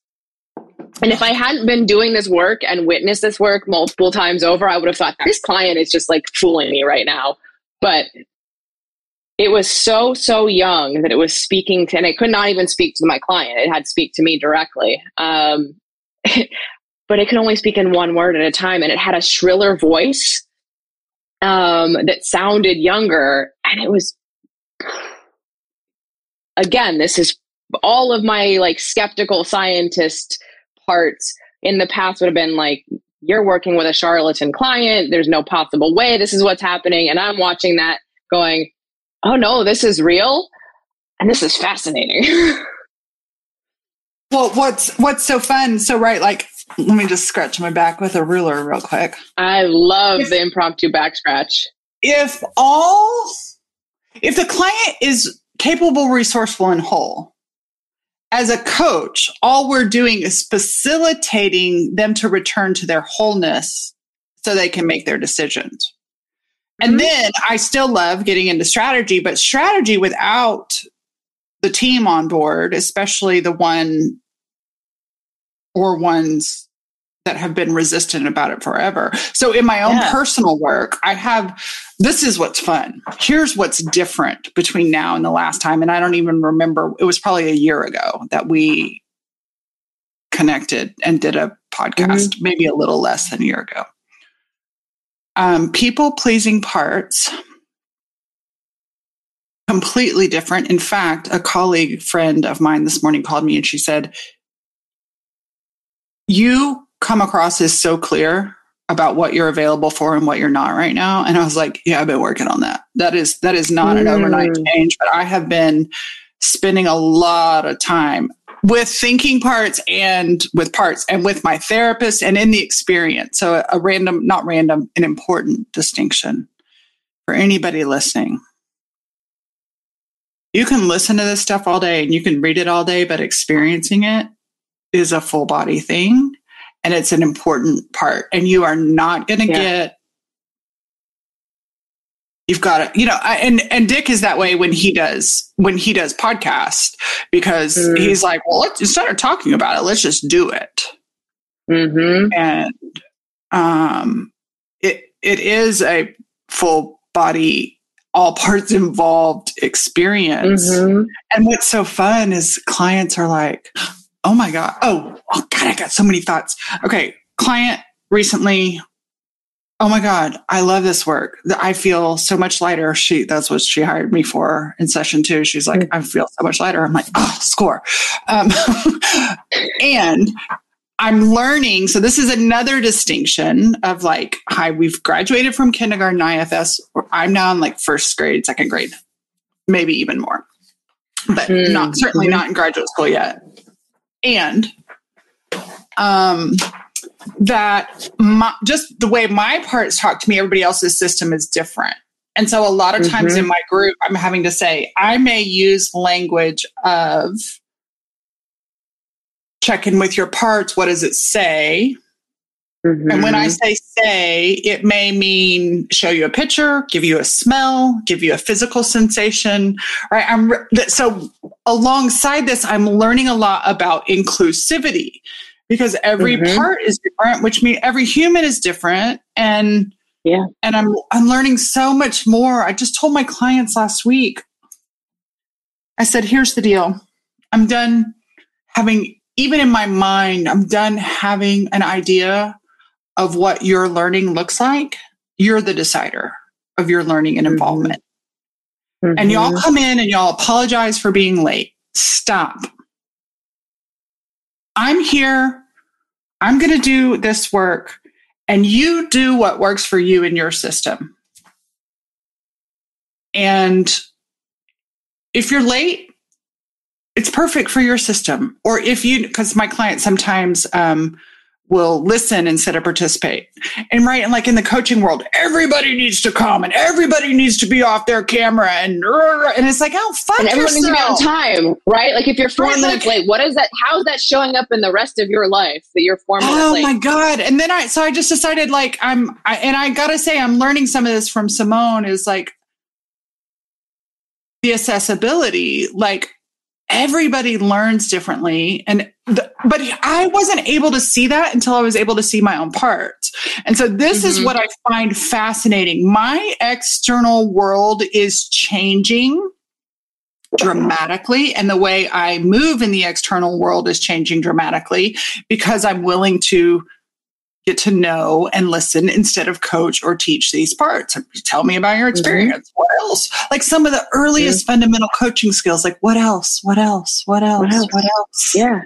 And if I hadn't been doing this work and witnessed this work multiple times over, I would have thought this client is just like fooling me right now. But it was so, so young that it was speaking to, and it could not even speak to my client. It had to speak to me directly. Um, but it could only speak in one word at a time. And it had a shriller voice um, that sounded younger. And it was, again, this is all of my like skeptical scientist parts in the past would have been like, you're working with a charlatan client. There's no possible way this is what's happening. And I'm watching that going, oh no, this is real. And this is fascinating. well, what's what's so fun? So right, like let me just scratch my back with a ruler real quick. I love if, the impromptu back scratch. If all, if the client is capable, resourceful, and whole, as a coach, all we're doing is facilitating them to return to their wholeness so they can make their decisions. Mm-hmm. And then I still love getting into strategy, but strategy without the team on board, especially the one or ones that have been resistant about it forever. So in my own yeah. personal work, I have this is what's fun. Here's what's different between now and the last time and I don't even remember it was probably a year ago that we connected and did a podcast, mm-hmm. maybe a little less than a year ago. Um, people pleasing parts completely different. In fact, a colleague friend of mine this morning called me and she said, you come across as so clear about what you're available for and what you're not right now. And I was like, yeah, I've been working on that. That is that is not an overnight mm. change, but I have been spending a lot of time with thinking parts and with parts and with my therapist and in the experience. So a, a random, not random, an important distinction for anybody listening. You can listen to this stuff all day and you can read it all day, but experiencing it is a full body thing and it's an important part. And you are not going to yeah. get you've got to you know and and dick is that way when he does when he does podcast because mm. he's like well let's instead of talking about it let's just do it mm-hmm. and um it it is a full body all parts involved experience. Mhm. And what's so fun is clients are like, oh my God. Oh, oh God, I got so many thoughts. Okay. Client recently, oh my God, I love this work. I feel so much lighter. She, that's what she hired me for in session two. She's like, I feel so much lighter. I'm like, oh, score. Um, and I'm learning. So this is another distinction of like, hi, we've graduated from kindergarten IFS. I'm now in like first grade, second grade, maybe even more, but Mm. not certainly Mhm. not in graduate school yet. And um, that my, just the way my parts talk to me, everybody else's system is different. And so a lot of times Mhm. in my group, I'm having to say, I may use language of check in with your parts. What does it say? And when I Mhm. say say, it may mean show you a picture, give you a smell, give you a physical sensation, right? I'm re- so alongside this, I'm learning a lot about inclusivity because every Mhm. part is different, which means every human is different. And Yeah. and I'm I'm learning so much more. I just told my clients last week. I said, here's the deal. I'm done having even in my mind, I'm done having an idea of what your learning looks like. You're the decider of your learning and Mhm. involvement. And y'all Mhm. come in and y'all apologize for being late. Stop. I'm here. I'm going to do this work, and you do what works for you in your system. And if you're late, it's perfect for your system. Or if you, because my clients sometimes um, will listen instead of participate. And right, and like in the coaching world, everybody needs to come and everybody needs to be off their camera and and it's like, oh fuck and everyone needs to be on time, right? Like if you're four Right, minutes like- late, what is that? How's that showing up in the rest of your life that you're four minutes Oh late? my god! And then I, so I just decided, like, I'm, I, and I gotta say, I'm learning some of this from Simone. Is like the accessibility. Like everybody learns differently, and the, but I wasn't able to see that until I was able to see my own parts. And so this is Mhm. what I find fascinating. My external world is changing dramatically and the way I move in the external world is changing dramatically because I'm willing to get to know and listen instead of coach or teach these parts. Tell me about your experience. What else? Like some of the earliest fundamental coaching skills, like what else? What else? What else? else? What else? Yeah.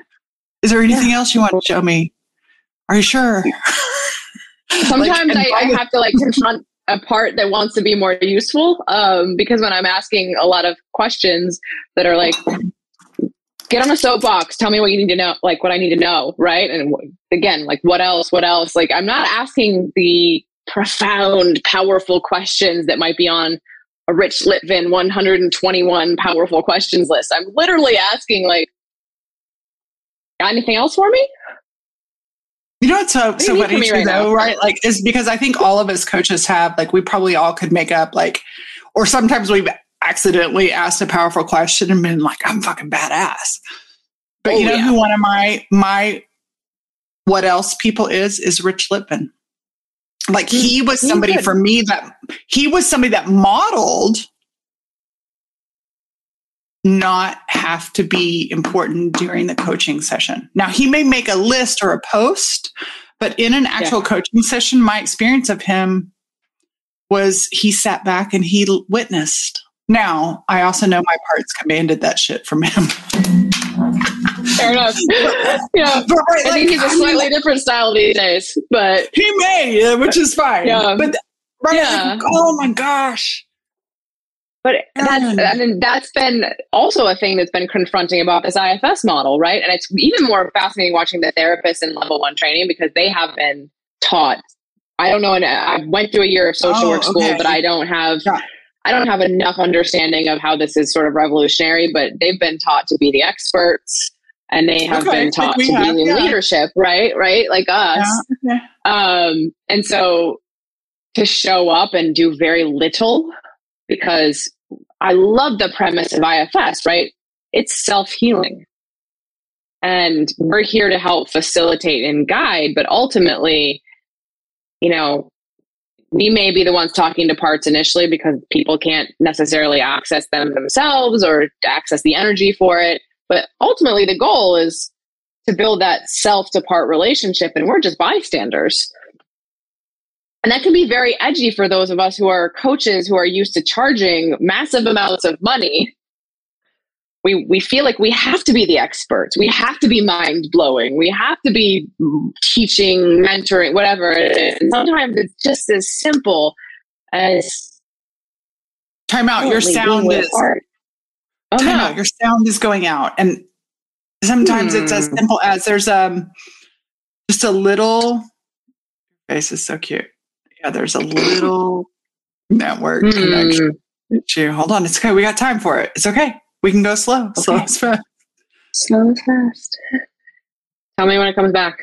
Is there anything else you want to show me? Are you sure? Sometimes and I, I have to like confront a part that wants to be more useful um, because when I'm asking a lot of questions that are like, get on a soapbox, tell me what you need to know, like what I need to know, right? And again, like what else, what else? Like I'm not asking the profound, powerful questions that might be on a Rich Litvin 121 powerful questions list. I'm literally asking like, got anything else for me? You know what's so, do so funny from me too, right though, now? right? Like, is because I think all of us coaches have, like, we probably all could make up, like, or sometimes we've accidentally asked a powerful question and been like, I'm fucking badass. But Oh, you know yeah. who one of my, my, what else people is, is Rich Litvin. Like, he was somebody good. for me that, he was somebody that modeled not have to be important during the coaching session. Now, he may make a list or a post, but in an actual coaching session, my experience of him was he sat back and he witnessed. Now, I also know my parts commanded that shit from him. Fair enough. yeah. But, right, I think he's a I mean, slightly different style these days, but he may, which is fine. Yeah. But right, Yeah. like, oh my gosh. but that's. I mean that's been also a thing that's been confronting about this IFS model, right? And it's even more fascinating watching the therapists in level one training because they have been taught. I don't know, and I went through a year of social Oh, work school, okay. but I don't have. Yeah. I don't have enough understanding of how this is sort of revolutionary, but they've been taught to be the experts and they have Okay, been taught to have, be in yeah. leadership, right? Right? Like us. Yeah, okay. Um, and so to show up and do very little because I love the premise of IFS, right? It's self healing. And we're here to help facilitate and guide, but ultimately, you know, we may be the ones talking to parts initially because people can't necessarily access them themselves or access the energy for it. But ultimately, the goal is to build that self to part relationship, and we're just bystanders. And that can be very edgy for those of us who are coaches who are used to charging massive amounts of money. We, we feel like we have to be the experts. We have to be mind blowing. We have to be teaching, mentoring, whatever. And sometimes it's just as simple as time out. Your sound is oh, time no. out. Your sound is going out, and sometimes hmm. it's as hmm. simple as there's um just a little. Face is so cute yeah, there's a little network mm. connection. Hold on, it's okay. We got time for it. It's okay. We can go slow. Okay. Slow as fast. Slow as fast. Tell me when it comes back.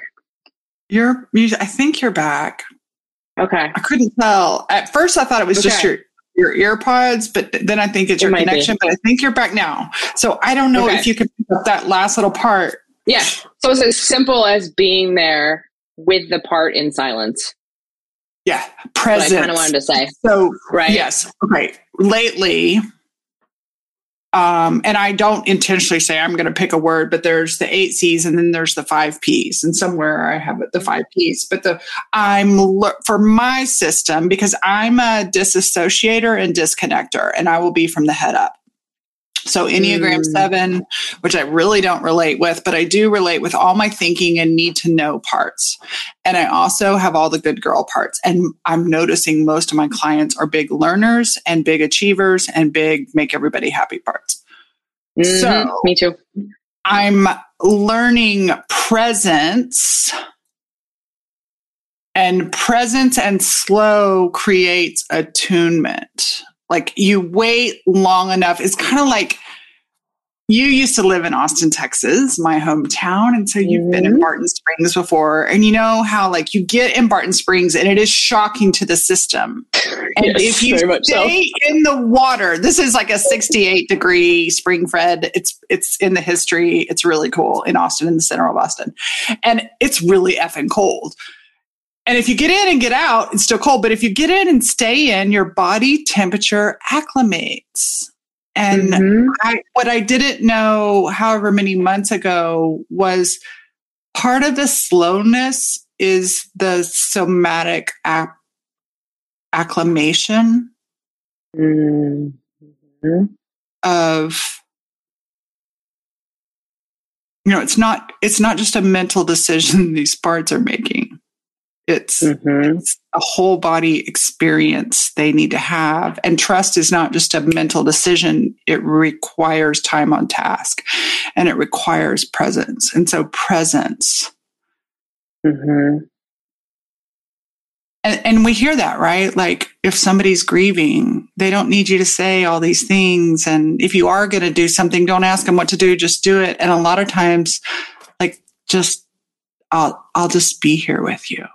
You're. You, I think you're back. Okay. I couldn't tell. At first, I thought it was okay. just your your earpods, but then I think it's it your connection. Be. But I think you're back now. So I don't know okay. if you could pick up that last little part. Yeah. So it's as simple as being there with the part in silence. Yeah, presence. I kind of wanted to say. So, right. Yes. Okay. Lately, um, and I don't intentionally say I'm going to pick a word, but there's the eight C's and then there's the five P's, and somewhere I have the five P's. But the I'm for my system because I'm a disassociator and disconnector, and I will be from the head up. So Enneagram mm. 7, which I really don't relate with, but I do relate with all my thinking and need to know parts. And I also have all the good girl parts. And I'm noticing most of my clients are big learners and big achievers and big make everybody happy parts. Mm-hmm. So me too. I'm learning presence and presence and slow creates attunement like you wait long enough. It's kind of like you used to live in Austin, Texas, my hometown. And so you've mm-hmm. been in mm-hmm. Barton Springs before. And you know how, like, you get in Barton Springs and it is shocking to the system. And yes, if you stay so. in the water, this is like a 68 degree spring fred. It's it's in the history. It's really cool in Austin, in the center of Austin. And it's really effing cold. And if you get in and get out, it's still cold. But if you get in and stay in, your body temperature acclimates. And mm-hmm. I, what I didn't know, however many months ago, was part of the slowness is the somatic ac- acclimation mm-hmm. of you know it's not it's not just a mental decision these parts are making it's, mm-hmm. it's, a whole body experience they need to have. And trust is not just a mental decision, it requires time on task and it requires presence. And so, presence. Mm-hmm. And, and we hear that, right? Like if somebody's grieving, they don't need you to say all these things. And if you are going to do something, don't ask them what to do, just do it. And a lot of times, like, just, I'll, I'll just be here with you.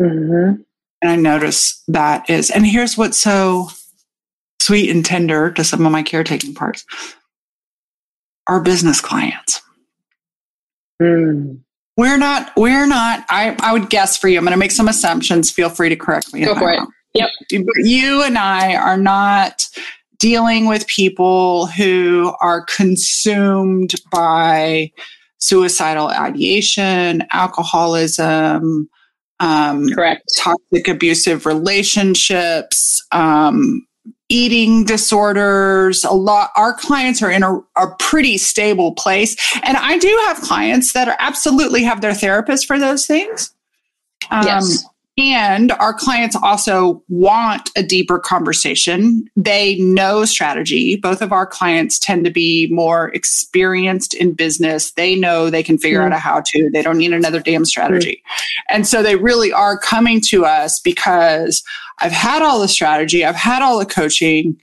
Mm-hmm. And I notice that is, and here's what's so sweet and tender to some of my caretaking parts our business clients. Mm. We're not, we're not, I, I would guess for you, I'm going to make some assumptions. Feel free to correct me. Go for it. Yep. You and I are not dealing with people who are consumed by suicidal ideation, alcoholism, um, correct. toxic abusive relationships um, eating disorders. A lot our clients are in a, a, pretty stable place. And i do have clients that are absolutely have their therapist for those things. Um, yes. And our clients also want a deeper conversation. They know strategy. Both of our clients tend to be more experienced in business. They know they can figure mm. out a how to. They don't need another damn strategy. Mm. And so they really are coming to us because I've had all the strategy, I've had all the coaching,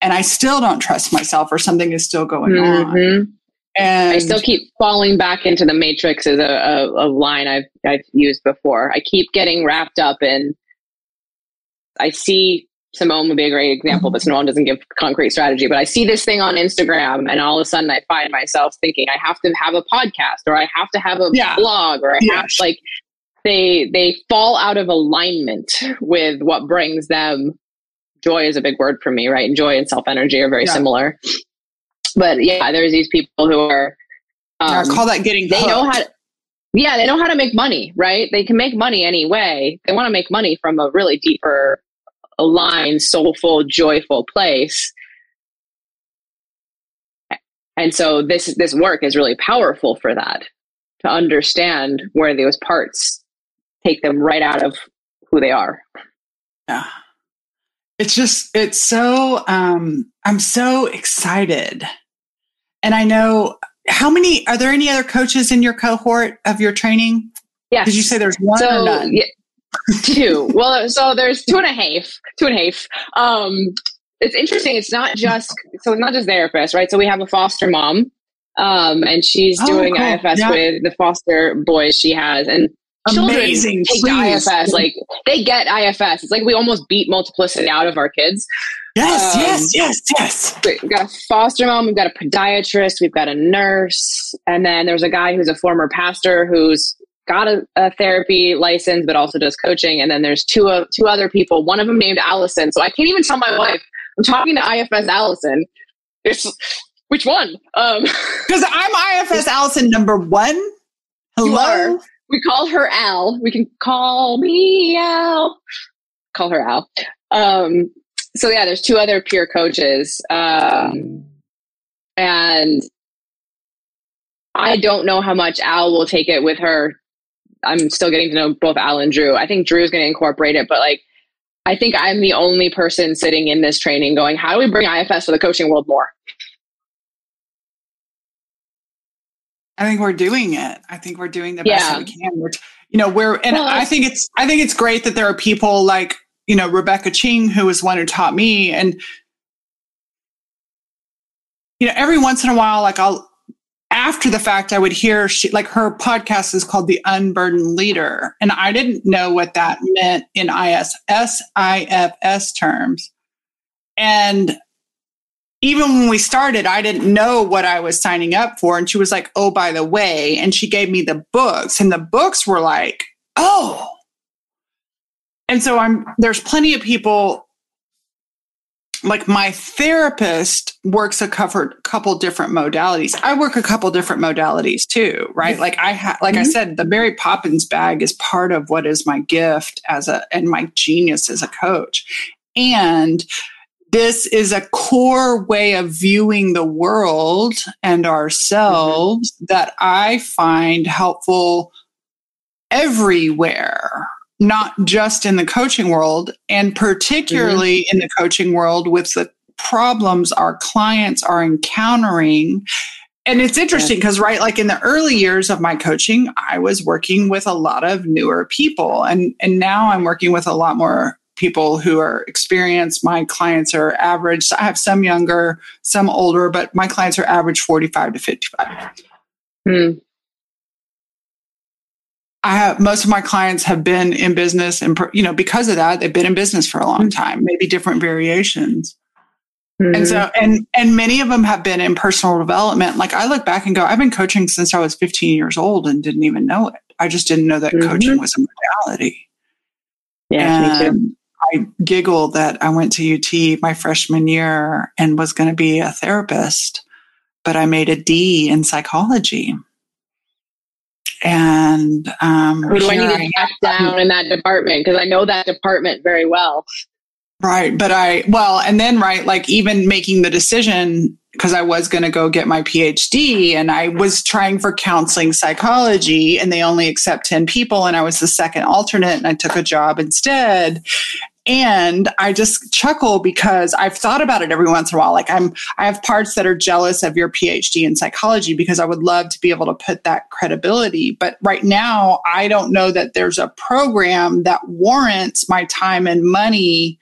and I still don't trust myself or something is still going mm-hmm. on. And I still keep falling back into the matrix as a, a, a, line I've I've used before. I keep getting wrapped up in. I see Simone would be a great example, but Simone doesn't give concrete strategy. But I see this thing on Instagram, and all of a sudden I find myself thinking I have to have a podcast, or I have to have a yeah. blog, or I yes. have like they they fall out of alignment with what brings them joy is a big word for me, right? And joy and self energy are very yeah. similar. But yeah, there's these people who are um, call that getting they hooked. know how to, yeah, they know how to make money, right? They can make money anyway. They want to make money from a really deeper, aligned, soulful, joyful place. And so this this work is really powerful for that to understand where those parts take them right out of who they are. Yeah. It's just it's so um I'm so excited. And I know how many are there any other coaches in your cohort of your training? Yeah. Did you say there's one so, or none? Yeah, two. well, so there's two and a half, two and a half. Um, it's interesting. It's not just so it's not just therapists, right? So we have a foster mom, um, and she's oh, doing cool. IFS yeah. with the foster boys she has, and Amazing. children take IFS. Like they get IFS. It's like we almost beat multiplicity out of our kids. Yes, um, yes, yes, yes. We've got a foster mom, we've got a podiatrist, we've got a nurse, and then there's a guy who's a former pastor who's got a, a therapy license but also does coaching. And then there's two uh, two other people. One of them named Allison. So I can't even tell my wife I'm talking to IFS Allison. It's which one? Um, because I'm IFS Allison number one. Hello. We call her Al. We can call me Al. Call her Al. Um, so yeah, there's two other peer coaches, um, and I don't know how much Al will take it with her. I'm still getting to know both Al and Drew. I think Drew's going to incorporate it, but like, I think I'm the only person sitting in this training going, how do we bring IFS to the coaching world more? I think we're doing it. I think we're doing the best yeah. that we can. We're, you know, we're, and well, I think it's, I think it's great that there are people like, you know, Rebecca Ching, who was one who taught me. And, you know, every once in a while, like I'll, after the fact, I would hear she, like her podcast is called The Unburdened Leader. And I didn't know what that meant in ISS, IFS terms. And even when we started, I didn't know what I was signing up for. And she was like, Oh, by the way. And she gave me the books, and the books were like, Oh. And so I'm, there's plenty of people like my therapist works a covered couple different modalities. I work a couple different modalities too, right? Like I ha- like mm-hmm. I said, the Mary Poppins bag is part of what is my gift as a and my genius as a coach. And this is a core way of viewing the world and ourselves mm-hmm. that I find helpful everywhere, not just in the coaching world, and particularly mm-hmm. in the coaching world with the problems our clients are encountering. And it's interesting because, right, like in the early years of my coaching, I was working with a lot of newer people. And, and now I'm working with a lot more people who are experienced. My clients are average. I have some younger, some older, but my clients are average 45 to 55. Hmm. I have most of my clients have been in business and you know because of that they've been in business for a long hmm. time maybe different variations mm-hmm. and so and and many of them have been in personal development like I look back and go I've been coaching since I was 15 years old and didn't even know it I just didn't know that mm-hmm. coaching was a modality yeah and, me too. I giggle that I went to UT my freshman year and was going to be a therapist, but I made a D in psychology. And um, do I need to track down in that department? Because I know that department very well. Right. But I, well, and then, right, like even making the decision because I was going to go get my PhD and I was trying for counseling psychology and they only accept 10 people and I was the second alternate and I took a job instead. And I just chuckle because I've thought about it every once in a while. Like I'm, I have parts that are jealous of your PhD in psychology because I would love to be able to put that credibility. But right now, I don't know that there's a program that warrants my time and money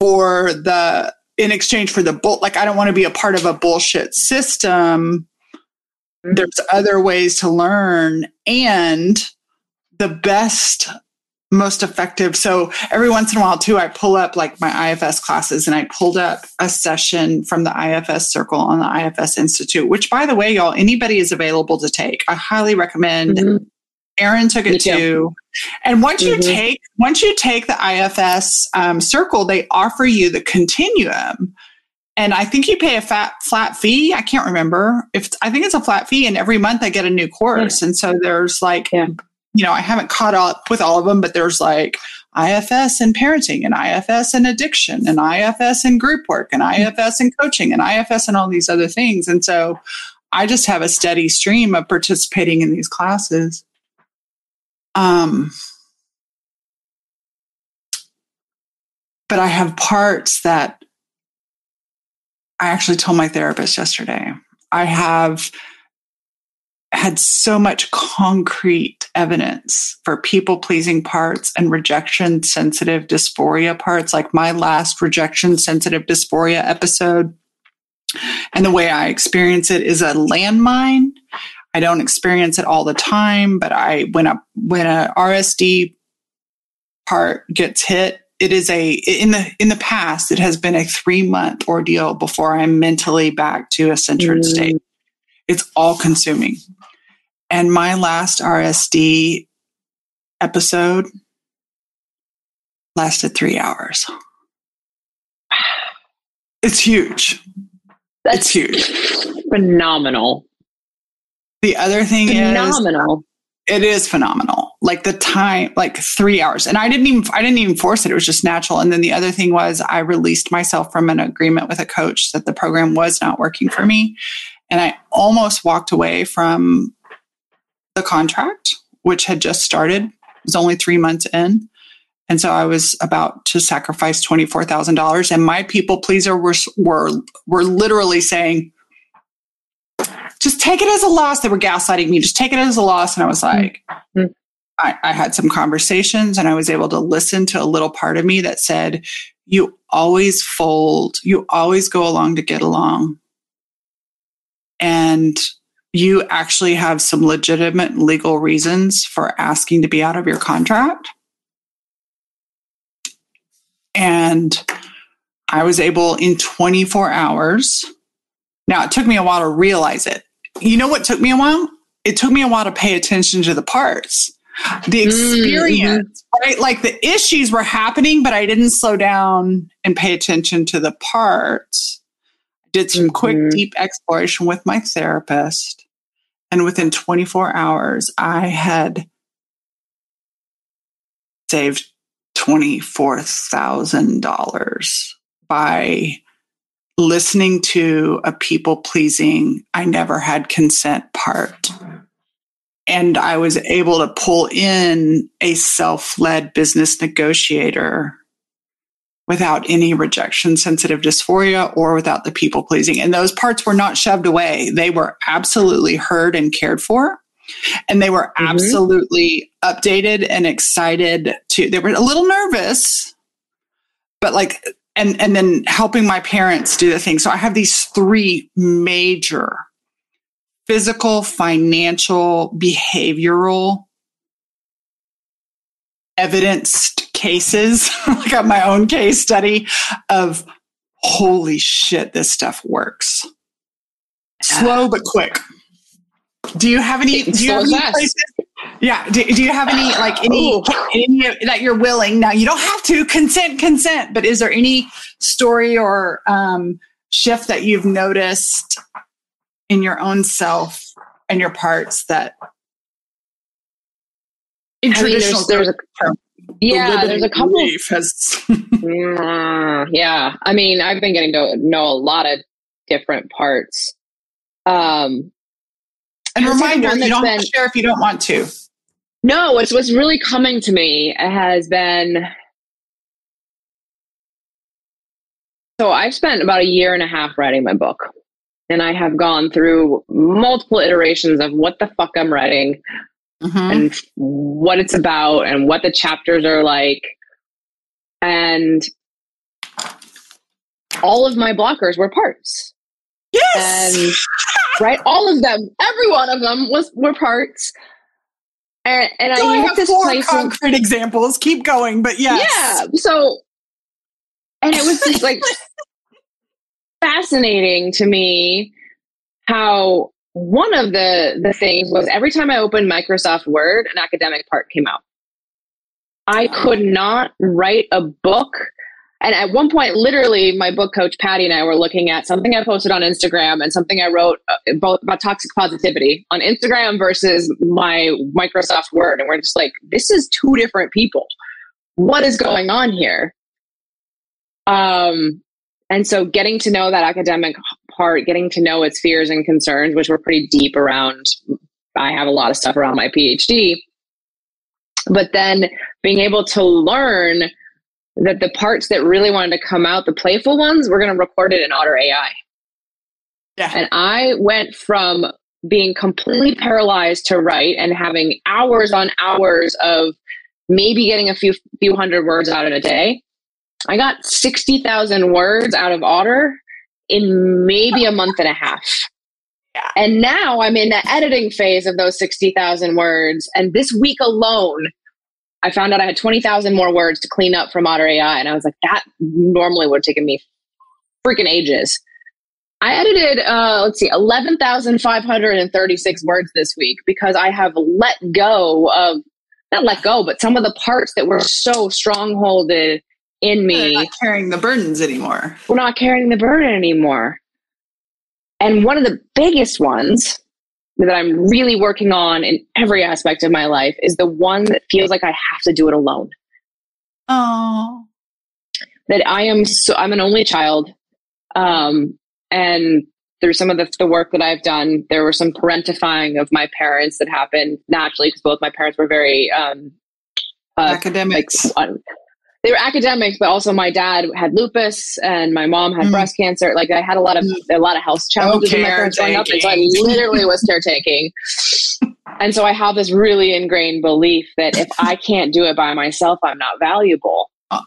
for the, in exchange for the bull. Like I don't want to be a part of a bullshit system. Mm-hmm. There's other ways to learn and the best most effective. So every once in a while too, I pull up like my IFS classes and I pulled up a session from the IFS circle on the IFS Institute, which by the way, y'all, anybody is available to take. I highly recommend mm-hmm. Erin took it too. too. And once mm-hmm. you take once you take the IFS um, circle, they offer you the continuum. And I think you pay a fat flat fee. I can't remember if I think it's a flat fee, and every month I get a new course. Yeah. And so there's like, yeah. You know, I haven't caught up with all of them, but there's like IFS and parenting, and IFS and addiction, and IFS and group work, and IFS and coaching, and IFS and all these other things. And so I just have a steady stream of participating in these classes. Um, but I have parts that I actually told my therapist yesterday. I have had so much concrete evidence for people pleasing parts and rejection sensitive dysphoria parts, like my last rejection sensitive dysphoria episode and the way I experience it is a landmine. I don't experience it all the time, but I when a when a RSD part gets hit, it is a in the in the past it has been a three month ordeal before I'm mentally back to a centered mm. state. It's all consuming. And my last RSD episode lasted three hours. It's huge. That's huge. Phenomenal. The other thing phenomenal. is phenomenal. It is phenomenal. Like the time, like three hours. And I didn't even I didn't even force it. It was just natural. And then the other thing was I released myself from an agreement with a coach that the program was not working for me. And I almost walked away from the contract, which had just started. It was only three months in. And so I was about to sacrifice $24,000 and my people pleaser were, were, were literally saying, just take it as a loss. They were gaslighting me. Just take it as a loss. And I was like, mm-hmm. I, I had some conversations and I was able to listen to a little part of me that said, you always fold. You always go along to get along. And you actually have some legitimate legal reasons for asking to be out of your contract and I was able in 24 hours. Now, it took me a while to realize it. You know what took me a while? It took me a while to pay attention to the parts. The mm-hmm. experience, mm-hmm. right? Like the issues were happening, but I didn't slow down and pay attention to the parts. I did some mm-hmm. quick, deep exploration with my therapist. And within 24 hours, I had saved $24,000 by listening to a people pleasing, I never had consent part. And I was able to pull in a self led business negotiator without any rejection sensitive dysphoria or without the people pleasing. And those parts were not shoved away. They were absolutely heard and cared for and they were mm-hmm. absolutely updated and excited to they were a little nervous but like and and then helping my parents do the thing so i have these three major physical financial behavioral evidenced cases i got my own case study of holy shit this stuff works slow but quick do you have any? do you have any places? Yeah. Do, do, you have any like any, any that you're willing? Now you don't have to consent, consent. But is there any story or um, shift that you've noticed in your own self and your parts that in I mean, there's, there's a, yeah, there's a couple. Has, mm, yeah, I mean, I've been getting to know a lot of different parts. Um, and reminder, you don't been, share if you don't want to. No, what's what's really coming to me has been so I've spent about a year and a half writing my book. And I have gone through multiple iterations of what the fuck I'm writing mm-hmm. and what it's about and what the chapters are like. And all of my blockers were parts. Yes. And right, all of them, every one of them was were parts. And, and so I, I have this four place concrete examples. Keep going, but yes. Yeah. So, and it was just like fascinating to me how one of the the things was every time I opened Microsoft Word, an academic part came out. I could not write a book. And at one point, literally, my book coach Patty and I were looking at something I posted on Instagram and something I wrote uh, both about toxic positivity on Instagram versus my Microsoft Word. And we're just like, this is two different people. What is going on here? Um, and so getting to know that academic part, getting to know its fears and concerns, which were pretty deep around, I have a lot of stuff around my PhD. But then being able to learn that the parts that really wanted to come out, the playful ones, we're going to record it in Otter AI. Yeah. And I went from being completely paralyzed to write and having hours on hours of maybe getting a few few hundred words out in a day I got 60,000 words out of Otter in maybe a month and a half. Yeah. And now I'm in the editing phase of those 60,000 words. And this week alone, I found out I had 20,000 more words to clean up from Otter AI. And I was like, that normally would have taken me freaking ages. I edited, uh, let's see, 11,536 words this week because I have let go of, not let go, but some of the parts that were so strongholded in me. not carrying the burdens anymore. We're not carrying the burden anymore. And one of the biggest ones that I'm really working on in every aspect of my life is the one that feels like I have to do it alone. Oh. That I am so I'm an only child. Um, and through some of the, the work that I've done, there were some parentifying of my parents that happened naturally because both my parents were very um, uh, academics. Like, they were academics, but also my dad had lupus and my mom had mm. breast cancer. Like I had a lot of a lot of health challenges okay, my parents growing up, and so I literally was caretaking. and so I have this really ingrained belief that if I can't do it by myself, I'm not valuable.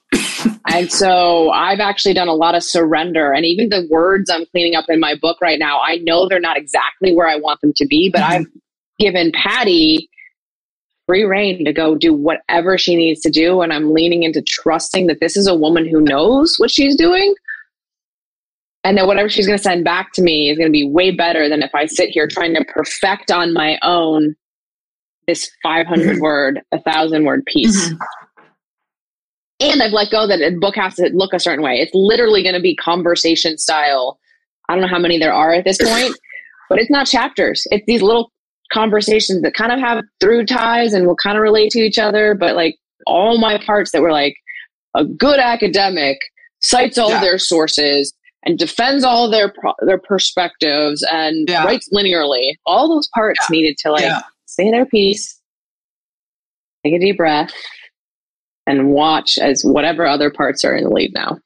And so I've actually done a lot of surrender, and even the words I'm cleaning up in my book right now, I know they're not exactly where I want them to be, but mm-hmm. I've given Patty free reign to go do whatever she needs to do. And I'm leaning into trusting that this is a woman who knows what she's doing. And that whatever she's going to send back to me is going to be way better than if I sit here trying to perfect on my own this 500 mm-hmm. word, a thousand word piece. Mm-hmm. And I've let go that a book has to look a certain way. It's literally going to be conversation style. I don't know how many there are at this point, but it's not chapters. It's these little conversations that kind of have through ties and will kind of relate to each other, but like all my parts that were like a good academic cites all yeah. their sources and defends all their pro- their perspectives and yeah. writes linearly. All those parts yeah. needed to like say their piece, take a deep breath, and watch as whatever other parts are in the lead now.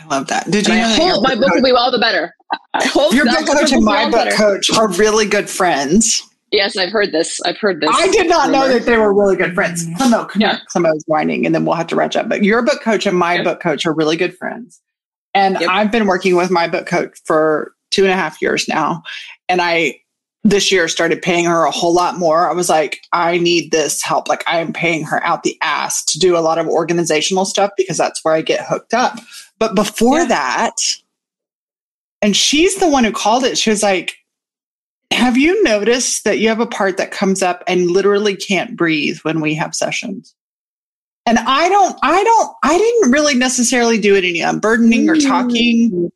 I love that. Did you? I hope my book will be all the better. I hope your book coach and my book better. coach are really good friends. Yes, I've heard this. I've heard this. I did not rumor. know that they were really good friends. Hello, yeah. Somebody's whining, and then we'll have to wrench up. But your book coach and my yep. book coach are really good friends. And yep. I've been working with my book coach for two and a half years now. And I this year started paying her a whole lot more. I was like, I need this help. Like I am paying her out the ass to do a lot of organizational stuff because that's where I get hooked up. But before yeah. that, and she's the one who called it, she was like, Have you noticed that you have a part that comes up and literally can't breathe when we have sessions? And I don't, I don't, I didn't really necessarily do it any unburdening or talking. Mm.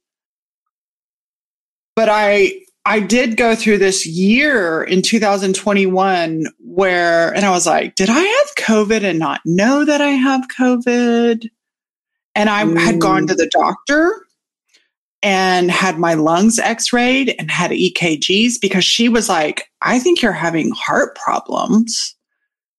But I, I did go through this year in 2021 where, and I was like, did I have COVID and not know that I have COVID? And I mm. had gone to the doctor and had my lungs x rayed and had EKGs because she was like, I think you're having heart problems.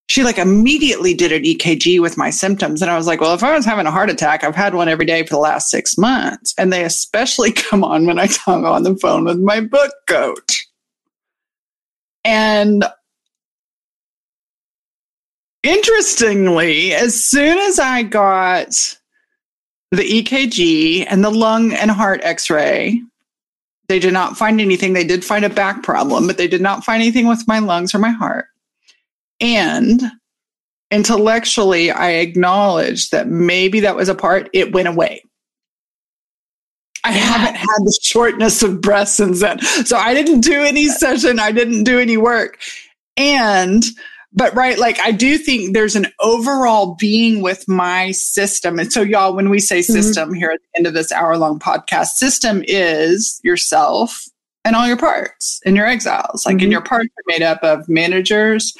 She like immediately did an EKG with my symptoms. And I was like, well, if I was having a heart attack, I've had one every day for the last six months. And they especially come on when I talk on the phone with my book coach. And interestingly, as soon as I got the EKG and the lung and heart x ray. They did not find anything. They did find a back problem, but they did not find anything with my lungs or my heart. And intellectually, I acknowledged that maybe that was a part, it went away. I haven't had the shortness of breath since then. So I didn't do any session. I didn't do any work. And, but right, like I do think there's an overall being with my system. And so, y'all, when we say mm-hmm. system mm-hmm. here at the end of this hour long podcast, system is yourself and all your parts and your exiles. Like, mm-hmm. and your parts are made up of managers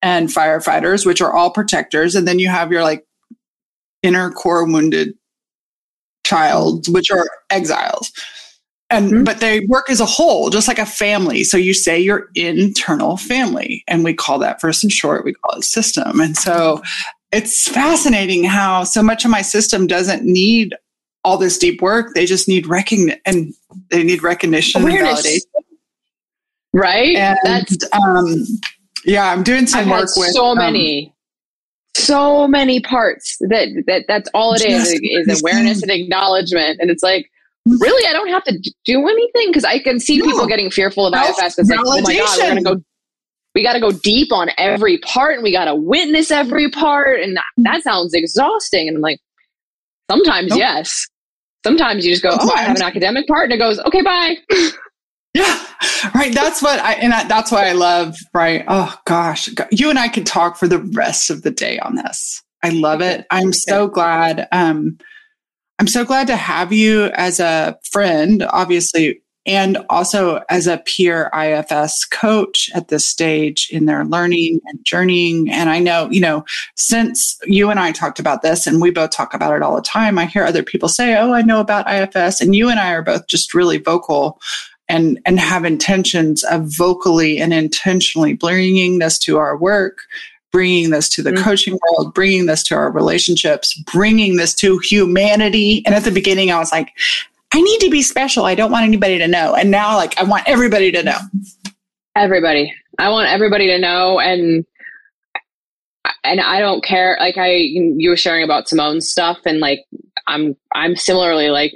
and firefighters, which are all protectors. And then you have your like inner core wounded child, which are exiles. And mm-hmm. but they work as a whole, just like a family. So you say your internal family, and we call that first and short, we call it system. And so it's fascinating how so much of my system doesn't need all this deep work. They just need recognition and they need recognition Awareness. and validation. Right? And That's um yeah, I'm doing some I've work with so um, many so many parts that that that's all it is is awareness and acknowledgement and it's like really i don't have to do anything because i can see no. people getting fearful of IFS it's like oh my god we're gonna go we got to go deep on every part and we got to witness every part and that, that, sounds exhausting and i'm like sometimes nope. yes sometimes you just go sometimes. oh i have an academic part and it goes okay bye Yeah, right. That's what I, and I, that's why I love, right? Oh gosh, you and I could talk for the rest of the day on this. I love it. I'm so glad. Um, I'm so glad to have you as a friend, obviously, and also as a peer IFS coach at this stage in their learning and journeying. And I know, you know, since you and I talked about this and we both talk about it all the time, I hear other people say, Oh, I know about IFS. And you and I are both just really vocal and and have intentions of vocally and intentionally bringing this to our work bringing this to the mm-hmm. coaching world bringing this to our relationships bringing this to humanity. And at the beginning i was like i need to be special. I don't want anybody to know. And now like i want everybody to know. Everybody. I want everybody to know. And and i don't care. Like i you were sharing about simone's stuff and like i'm i'm similarly like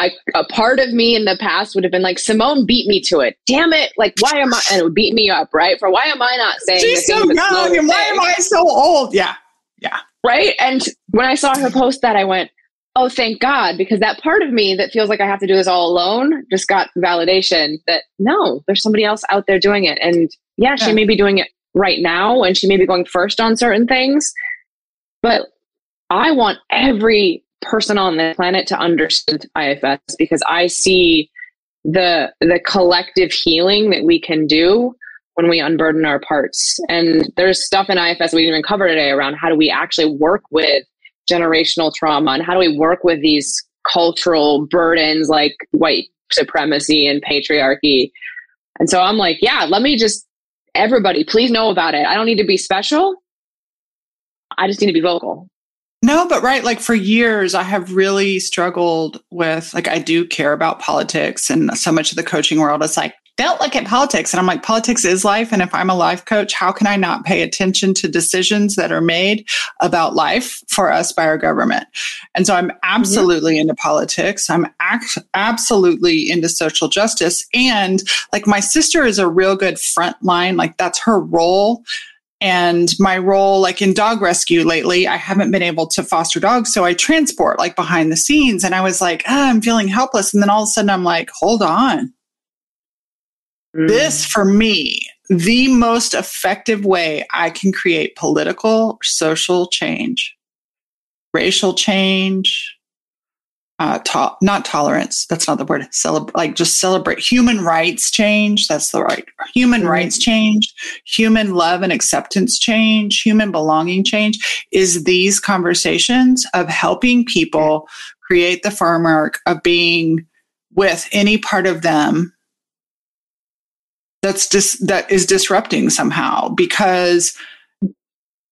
I, a part of me in the past would have been like, Simone beat me to it. Damn it. Like, why am I, and it would beat me up, right? For why am I not saying She's so young and why am I so old? Yeah. Yeah. Right. And when I saw her post that, I went, oh, thank God, because that part of me that feels like I have to do this all alone just got validation that no, there's somebody else out there doing it. And yeah, yeah. she may be doing it right now and she may be going first on certain things, but I want every person on the planet to understand IFS because I see the the collective healing that we can do when we unburden our parts. And there's stuff in IFS we didn't even cover today around how do we actually work with generational trauma and how do we work with these cultural burdens like white supremacy and patriarchy. And so I'm like, yeah, let me just everybody please know about it. I don't need to be special. I just need to be vocal. No, but right, like for years, I have really struggled with, like, I do care about politics and so much of the coaching world is like, don't look at politics. And I'm like, politics is life. And if I'm a life coach, how can I not pay attention to decisions that are made about life for us by our government? And so I'm mm-hmm. absolutely mm-hmm. into politics. I'm ac- absolutely into social justice. And like my sister is a real good front line, like that's her role and my role like in dog rescue lately i haven't been able to foster dogs so i transport like behind the scenes. And i was like oh, i'm feeling helpless. And then all of a sudden i'm like hold on. Mm. this for me the most effective way i can create political social change racial change uh, to- not tolerance. That's not the word. Celebrate, like just celebrate human rights change. That's the right human mm-hmm. rights change, human love and acceptance change, human belonging change. Is these conversations of helping people create the framework of being with any part of them that's just dis- that is disrupting somehow because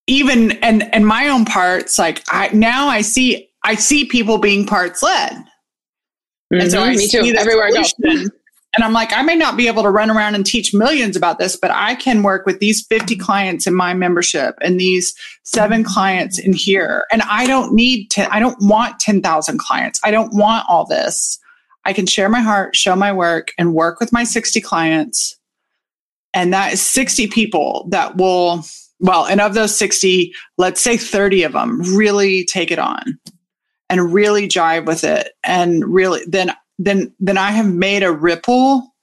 even and and my own parts like i now i see I see people being parts led. Mm-hmm, and so I me too. Everywhere I go. And I'm like, I may not be able to run around and teach millions about this, but I can work with these 50 clients in my membership and these seven clients in here. And I don't need to, I don't want 10,000 clients. I don't want all this. I can share my heart, show my work, and work with my 60 clients. And that is 60 people that will, well, and of those 60, let's say 30 of them really take it on and really jive with it. And really then then then I have made a ripple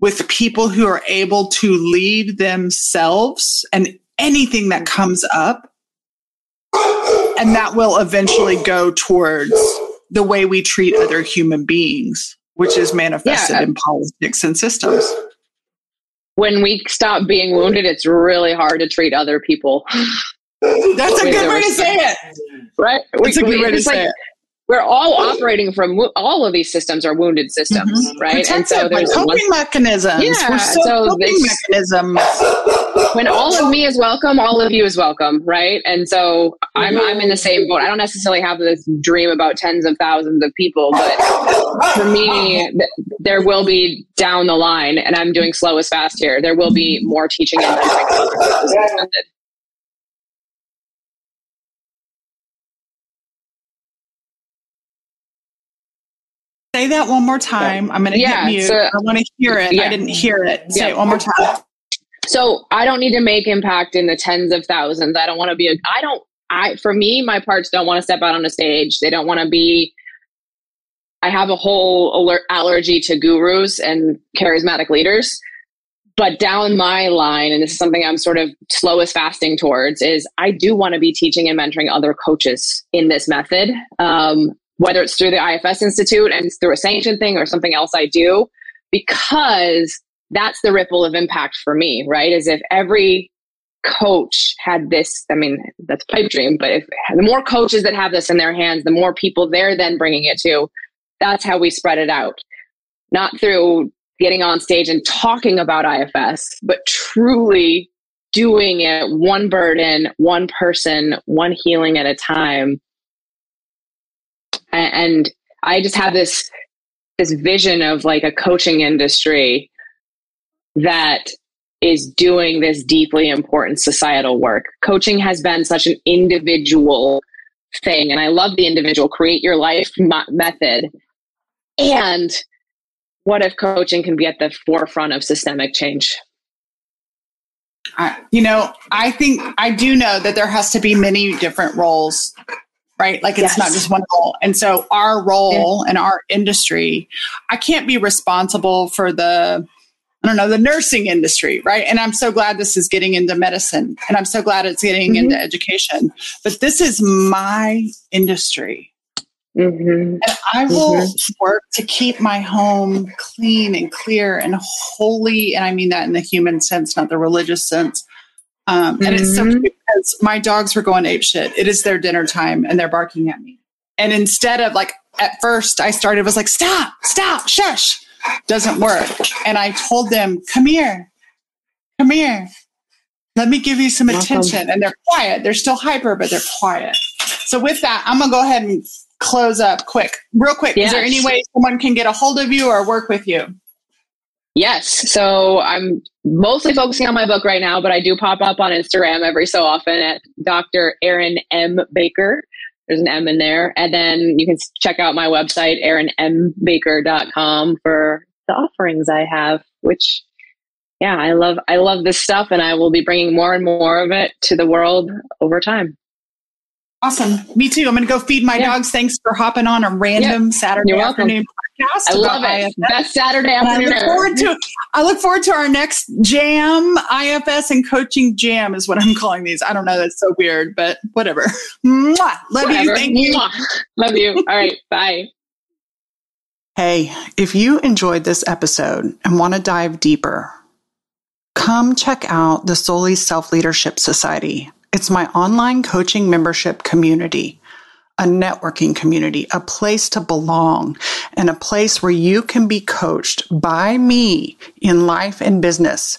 with people who are able to lead themselves and anything that comes up. And that will eventually go towards the way we treat other human beings which is manifested yeah. in politics and systems. When we stop being wounded it's really hard to treat other people. That's a good way to say it. right? We, a good way to say like, it we're all operating from all of these systems are wounded systems, mm-hmm. right? And so there's coping one, mechanisms. Yeah, we're so, so coping mechanisms. When all of me is welcome, all of you is welcome, right? And so I'm I'm in the same boat. I don't necessarily have this dream about tens of thousands of people, but for me, th- there will be down the line, and I'm doing slow as fast here. There will be more teaching and mentoring Say that one more time. I'm going to yeah, hit mute. So, I want to hear it. Yeah. I didn't hear it. Say yeah. it one more time. So I don't need to make impact in the tens of thousands. I don't want to be a, I don't, I, for me, my parts don't want to step out on a stage. They don't want to be, I have a whole alert, allergy to gurus and charismatic leaders. But down my line, and this is something I'm sort of slow as fasting towards, is I do want to be teaching and mentoring other coaches in this method. Um, whether it's through the IFS Institute and through a sanction thing or something else I do, because that's the ripple of impact for me, right? Is if every coach had this, I mean, that's pipe dream, but if the more coaches that have this in their hands, the more people they're then bringing it to, that's how we spread it out. Not through getting on stage and talking about IFS, but truly doing it one burden, one person, one healing at a time and I just have this this vision of like a coaching industry that is doing this deeply important societal work. Coaching has been such an individual thing, and I love the individual create your life method. And what if coaching can be at the forefront of systemic change? You know, I think I do know that there has to be many different roles right? Like it's yes. not just one role. And so our role yeah. in our industry, I can't be responsible for the I don't know, the nursing industry, right? And I'm so glad this is getting into medicine and I'm so glad it's getting mm-hmm. into education. But this is my industry. Mm-hmm. And I will mm-hmm. work to keep my home clean and clear and holy. And I mean that in the human sense, not the religious sense. Um, and mm-hmm. it's so because my dogs were going ape shit. It is their dinner time and they're barking at me. And instead of like, at first I started was like, stop, stop, shush, doesn't work. And I told them, come here, come here. Let me give you some attention. And they're quiet. They're still hyper, but they're quiet. So with that, I'm going to go ahead and close up quick, real quick. Yes. Is there any way someone can get a hold of you or work with you? Yes. So I'm mostly focusing on my book right now, but I do pop up on Instagram every so often at Dr. Erin M. Baker. There's an M in there. And then you can check out my website, erinmbaker.com for the offerings I have, which yeah, I love I love this stuff and I will be bringing more and more of it to the world over time. Awesome. Me too. I'm going to go feed my yeah. dogs. Thanks for hopping on a random Saturday afternoon podcast. I love it. IFS. Best Saturday afternoon. I look, forward to, I look forward to our next jam. IFS and coaching jam is what I'm calling these. I don't know. That's so weird, but whatever. Mwah. Love whatever. you. Thank you. Love you. All right. Bye. Hey, if you enjoyed this episode and want to dive deeper, come check out the Soulies Self Leadership Society it's my online coaching membership community, a networking community, a place to belong, and a place where you can be coached by me in life and business.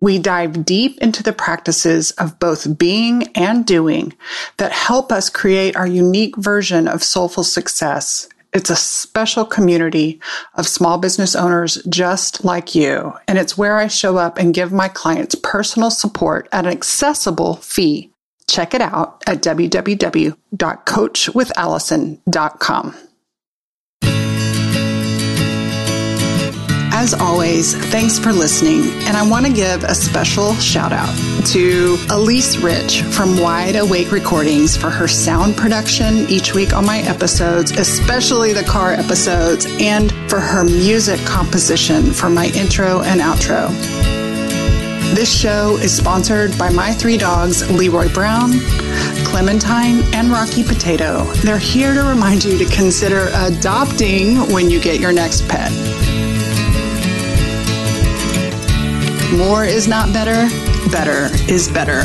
We dive deep into the practices of both being and doing that help us create our unique version of soulful success it's a special community of small business owners just like you. And it's where I show up and give my clients personal support at an accessible fee. Check it out at www.coachwithallison.com. as always, thanks for listening. And I want to give a special shout out to Elise Rich from Wide Awake Recordings for her sound production each week on my episodes, especially the car episodes, and for her music composition for my intro and outro. This show is sponsored by my three dogs, Leroy Brown, Clementine, and Rocky Potato. They're here to remind you to consider adopting when you get your next pet. More is not better, better is better.